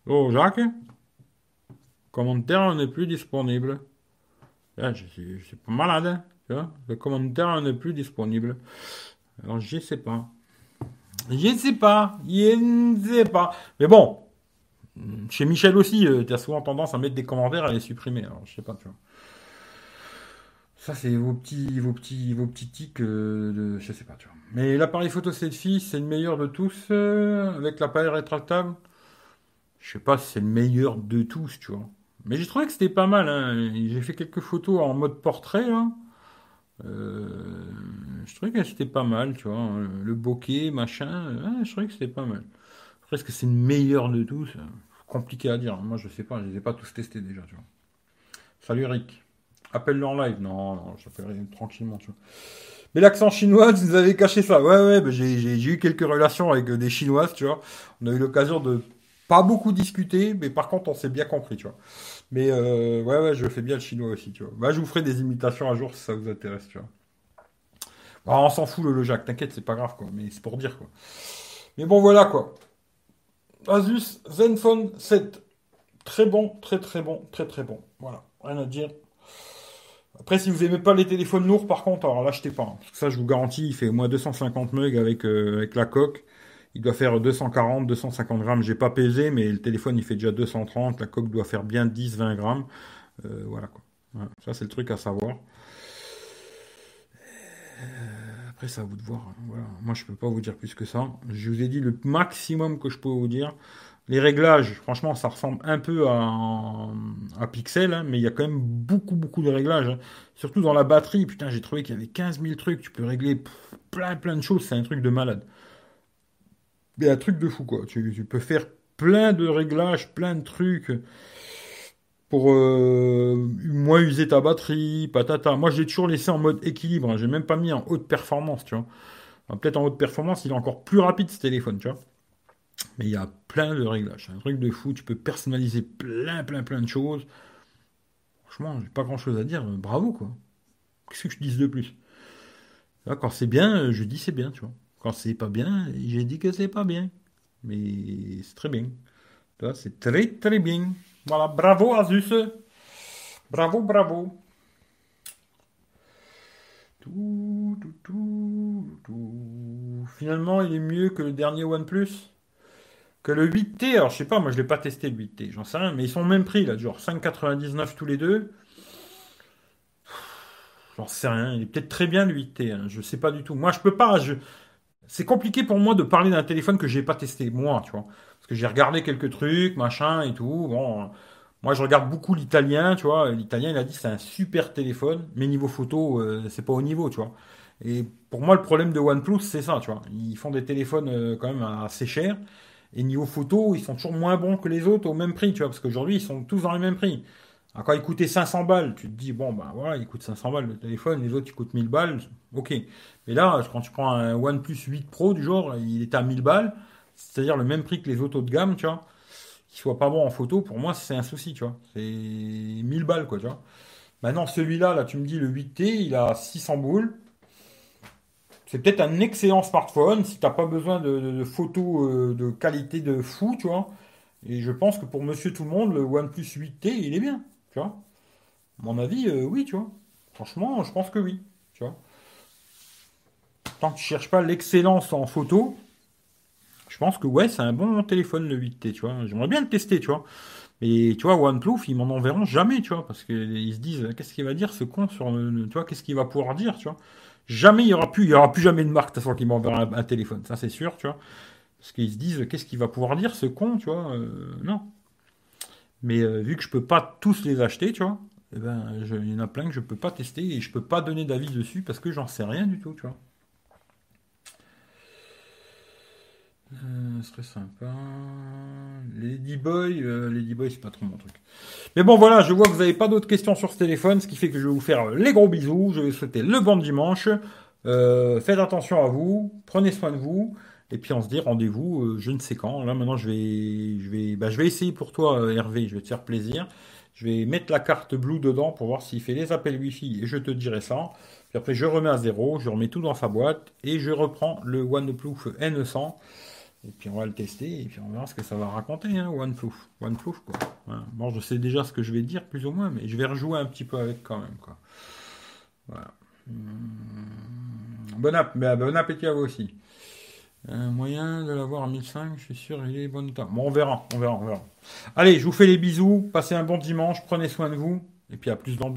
Oh, Jacques. Commentaire n'est plus disponible. Là, je suis, pas malade. Hein, tu vois. Le commentaire n'est plus disponible. Alors, je sais pas. Je sais pas. Je ne sais pas. Mais bon, chez Michel aussi, euh, tu as souvent tendance à mettre des commentaires et à les supprimer. Alors, je sais pas, tu vois. Ça, c'est vos petits, vos petits, vos petits tics euh, de, je sais pas, tu vois. Mais l'appareil photo selfie, c'est le meilleur de tous euh, avec l'appareil rétractable? Je sais pas si c'est le meilleur de tous, tu vois. Mais j'ai trouvé que c'était pas mal. Hein. J'ai fait quelques photos en mode portrait. je trouvais que c'était pas mal, tu vois. Le bokeh, machin. je trouvais que c'était pas mal. Après, est-ce que c'est le meilleur de tous? Compliqué à dire. Moi, je sais pas, je les ai pas tous testés déjà, tu. Salut Eric. Appelle-le en live. Non, non, j'appellerai tranquillement, tu vois. Mais l'accent chinois, vous avez caché ça. Ouais, ouais, bah, j'ai eu quelques relations avec des chinoises, tu vois. On a eu l'occasion de pas beaucoup discuter, mais par contre, on s'est bien compris, tu vois. Mais euh, ouais, ouais, je fais bien le chinois aussi, tu vois. Bah, je vous ferai des imitations un jour si ça vous intéresse, tu vois. Bah, on s'en fout le, le Jacques, t'inquiète, c'est pas grave, quoi. Mais c'est pour dire, quoi. Mais bon, voilà, quoi. Asus Zenfone 7. très bon, très très bon, très très bon. Voilà, rien à dire. Après, si vous aimez pas les téléphones lourds, par contre, alors l'achetez pas. Hein. Parce que ça, je vous garantis, il fait au moins 250 MB avec, euh, avec la coque. Il doit faire 240, 250 grammes. J'ai pas pesé, mais le téléphone, il fait déjà 230. La coque doit faire bien 10, 20 grammes. Euh, voilà quoi. Ça, c'est le truc à savoir. Euh, après, c'est à vous de voir. Moi, je peux pas vous dire plus que ça. Je vous ai dit le maximum que je peux vous dire. Les réglages, franchement, ça ressemble un peu à, à Pixel, hein, mais il y a quand même beaucoup, beaucoup de réglages. Hein. Surtout dans la batterie, putain, j'ai trouvé qu'il y avait 15 000 trucs. Tu peux régler plein, plein de choses. C'est un truc de malade. Un truc de fou, quoi. Tu, peux faire plein de réglages, plein de trucs pour euh, moins user ta batterie, patata. Moi, j'ai toujours laissé en mode équilibre. Hein. J'ai même pas mis en haute performance, tu vois. Peut-être en haute performance, il est encore plus rapide ce téléphone, tu vois. Mais il y a plein de réglages. Un truc de fou. Tu peux personnaliser plein, plein, plein de choses. Franchement, j'ai pas grand chose à dire. Bravo, quoi. Qu'est-ce que je dis de plus? Quand c'est bien, je dis c'est bien, tu vois. C'est pas bien, j'ai dit que c'est pas bien. Mais c'est très bien. C'est très, très bien. Voilà, bravo Asus. Bravo, bravo. Tout, tout, tout, tout. Finalement, il est mieux que le dernier OnePlus que le 8T, alors je sais pas, moi je l'ai pas testé le 8T, j'en sais rien, mais ils sont au même prix là, genre 5,99 tous les deux. J'en sais rien, il est peut-être très bien le 8T, hein, je sais pas du tout. Moi je peux pas, je... c'est compliqué pour moi de parler d'un téléphone que j'ai pas testé, moi, tu vois. Parce que j'ai regardé quelques trucs, machin et tout. Bon, moi je regarde beaucoup l'italien, tu vois. L'italien il a dit c'est un super téléphone, mais niveau photo, euh, c'est pas au niveau, tu vois. Et pour moi le problème de OnePlus c'est ça, tu vois. Ils font des téléphones euh, quand même assez chers. Et niveau photo, ils sont toujours moins bons que les autres au même prix, tu vois, parce qu'aujourd'hui, ils sont tous dans le même prix. Alors, quand ils coûtaient 500 balles, tu te dis, bon, ben voilà, il coûte 500 balles le téléphone, les autres, ils coûtent 1000 balles, ok. Mais là, quand tu prends un OnePlus 8 Pro du genre, il est à 1000 balles, c'est-à-dire le même prix que les autres de gamme, tu vois, qu'il soit pas bon en photo, pour moi, c'est un souci, tu vois. C'est 1000 balles, quoi, tu vois. Maintenant, celui-là, là, tu me dis, le 8T, il a 600 boules c'est peut-être un excellent smartphone si tu n'as pas besoin de, photos euh, de qualité de fou, tu vois. Et je pense que pour monsieur tout le monde, le OnePlus 8T, il est bien, tu vois? Mon avis, euh, oui, tu vois. Franchement, je pense que oui, tu vois. Tant que tu cherches pas l'excellence en photo, je pense que ouais, c'est un bon téléphone le 8T, tu vois. J'aimerais bien le tester, tu vois. Mais tu vois, OnePlus, ils m'en enverront jamais, tu vois, parce qu'ils se disent, qu'est-ce qu'il va dire ce con sur, tu vois, qu'est-ce qu'il va pouvoir dire, tu vois. Jamais il y aura plus, il y aura plus jamais de marque de toute façon qui m'enverra un, téléphone, ça c'est sûr, tu vois. Parce qu'ils se disent qu'est-ce qu'il va pouvoir dire ce con, tu vois. Euh, non. Mais euh, vu que je peux pas tous les acheter, tu vois, eh ben, il y en a plein que je peux pas tester et je peux pas donner d'avis dessus parce que j'en sais rien du tout, tu vois. Euh, ce serait sympa. Ladyboy, euh, Ladyboy, c'est pas trop mon truc. Mais bon, voilà, je vois que vous n'avez pas d'autres questions sur ce téléphone, ce qui fait que je vais vous faire les gros bisous. Je vais vous souhaiter le bon dimanche. Faites attention à vous, prenez soin de vous. Et puis on se dit rendez-vous, euh, je ne sais quand. Là maintenant, je vais, je vais, bah, je vais essayer pour toi, Hervé. Je vais te faire plaisir. Je vais mettre la carte Blue dedans pour voir s'il fait les appels Wi-Fi et je te dirai ça. Puis après, je remets à zéro, je remets tout dans sa boîte et je reprends le OnePlus N100. Et puis on va le tester et puis on verra ce que ça va raconter, hein, OnePlus. OnePlus, quoi. Bon, je sais déjà ce que je vais dire, plus ou moins, mais je vais rejouer un petit peu avec quand même, quoi. Voilà. Bon, app, bon appétit à vous aussi. Un moyen de l'avoir à 1005, je suis sûr, il est bon temps. Bon, on verra, on verra, on verra. Allez, je vous fais les bisous, passez un bon dimanche, prenez soin de vous, et puis à plus dans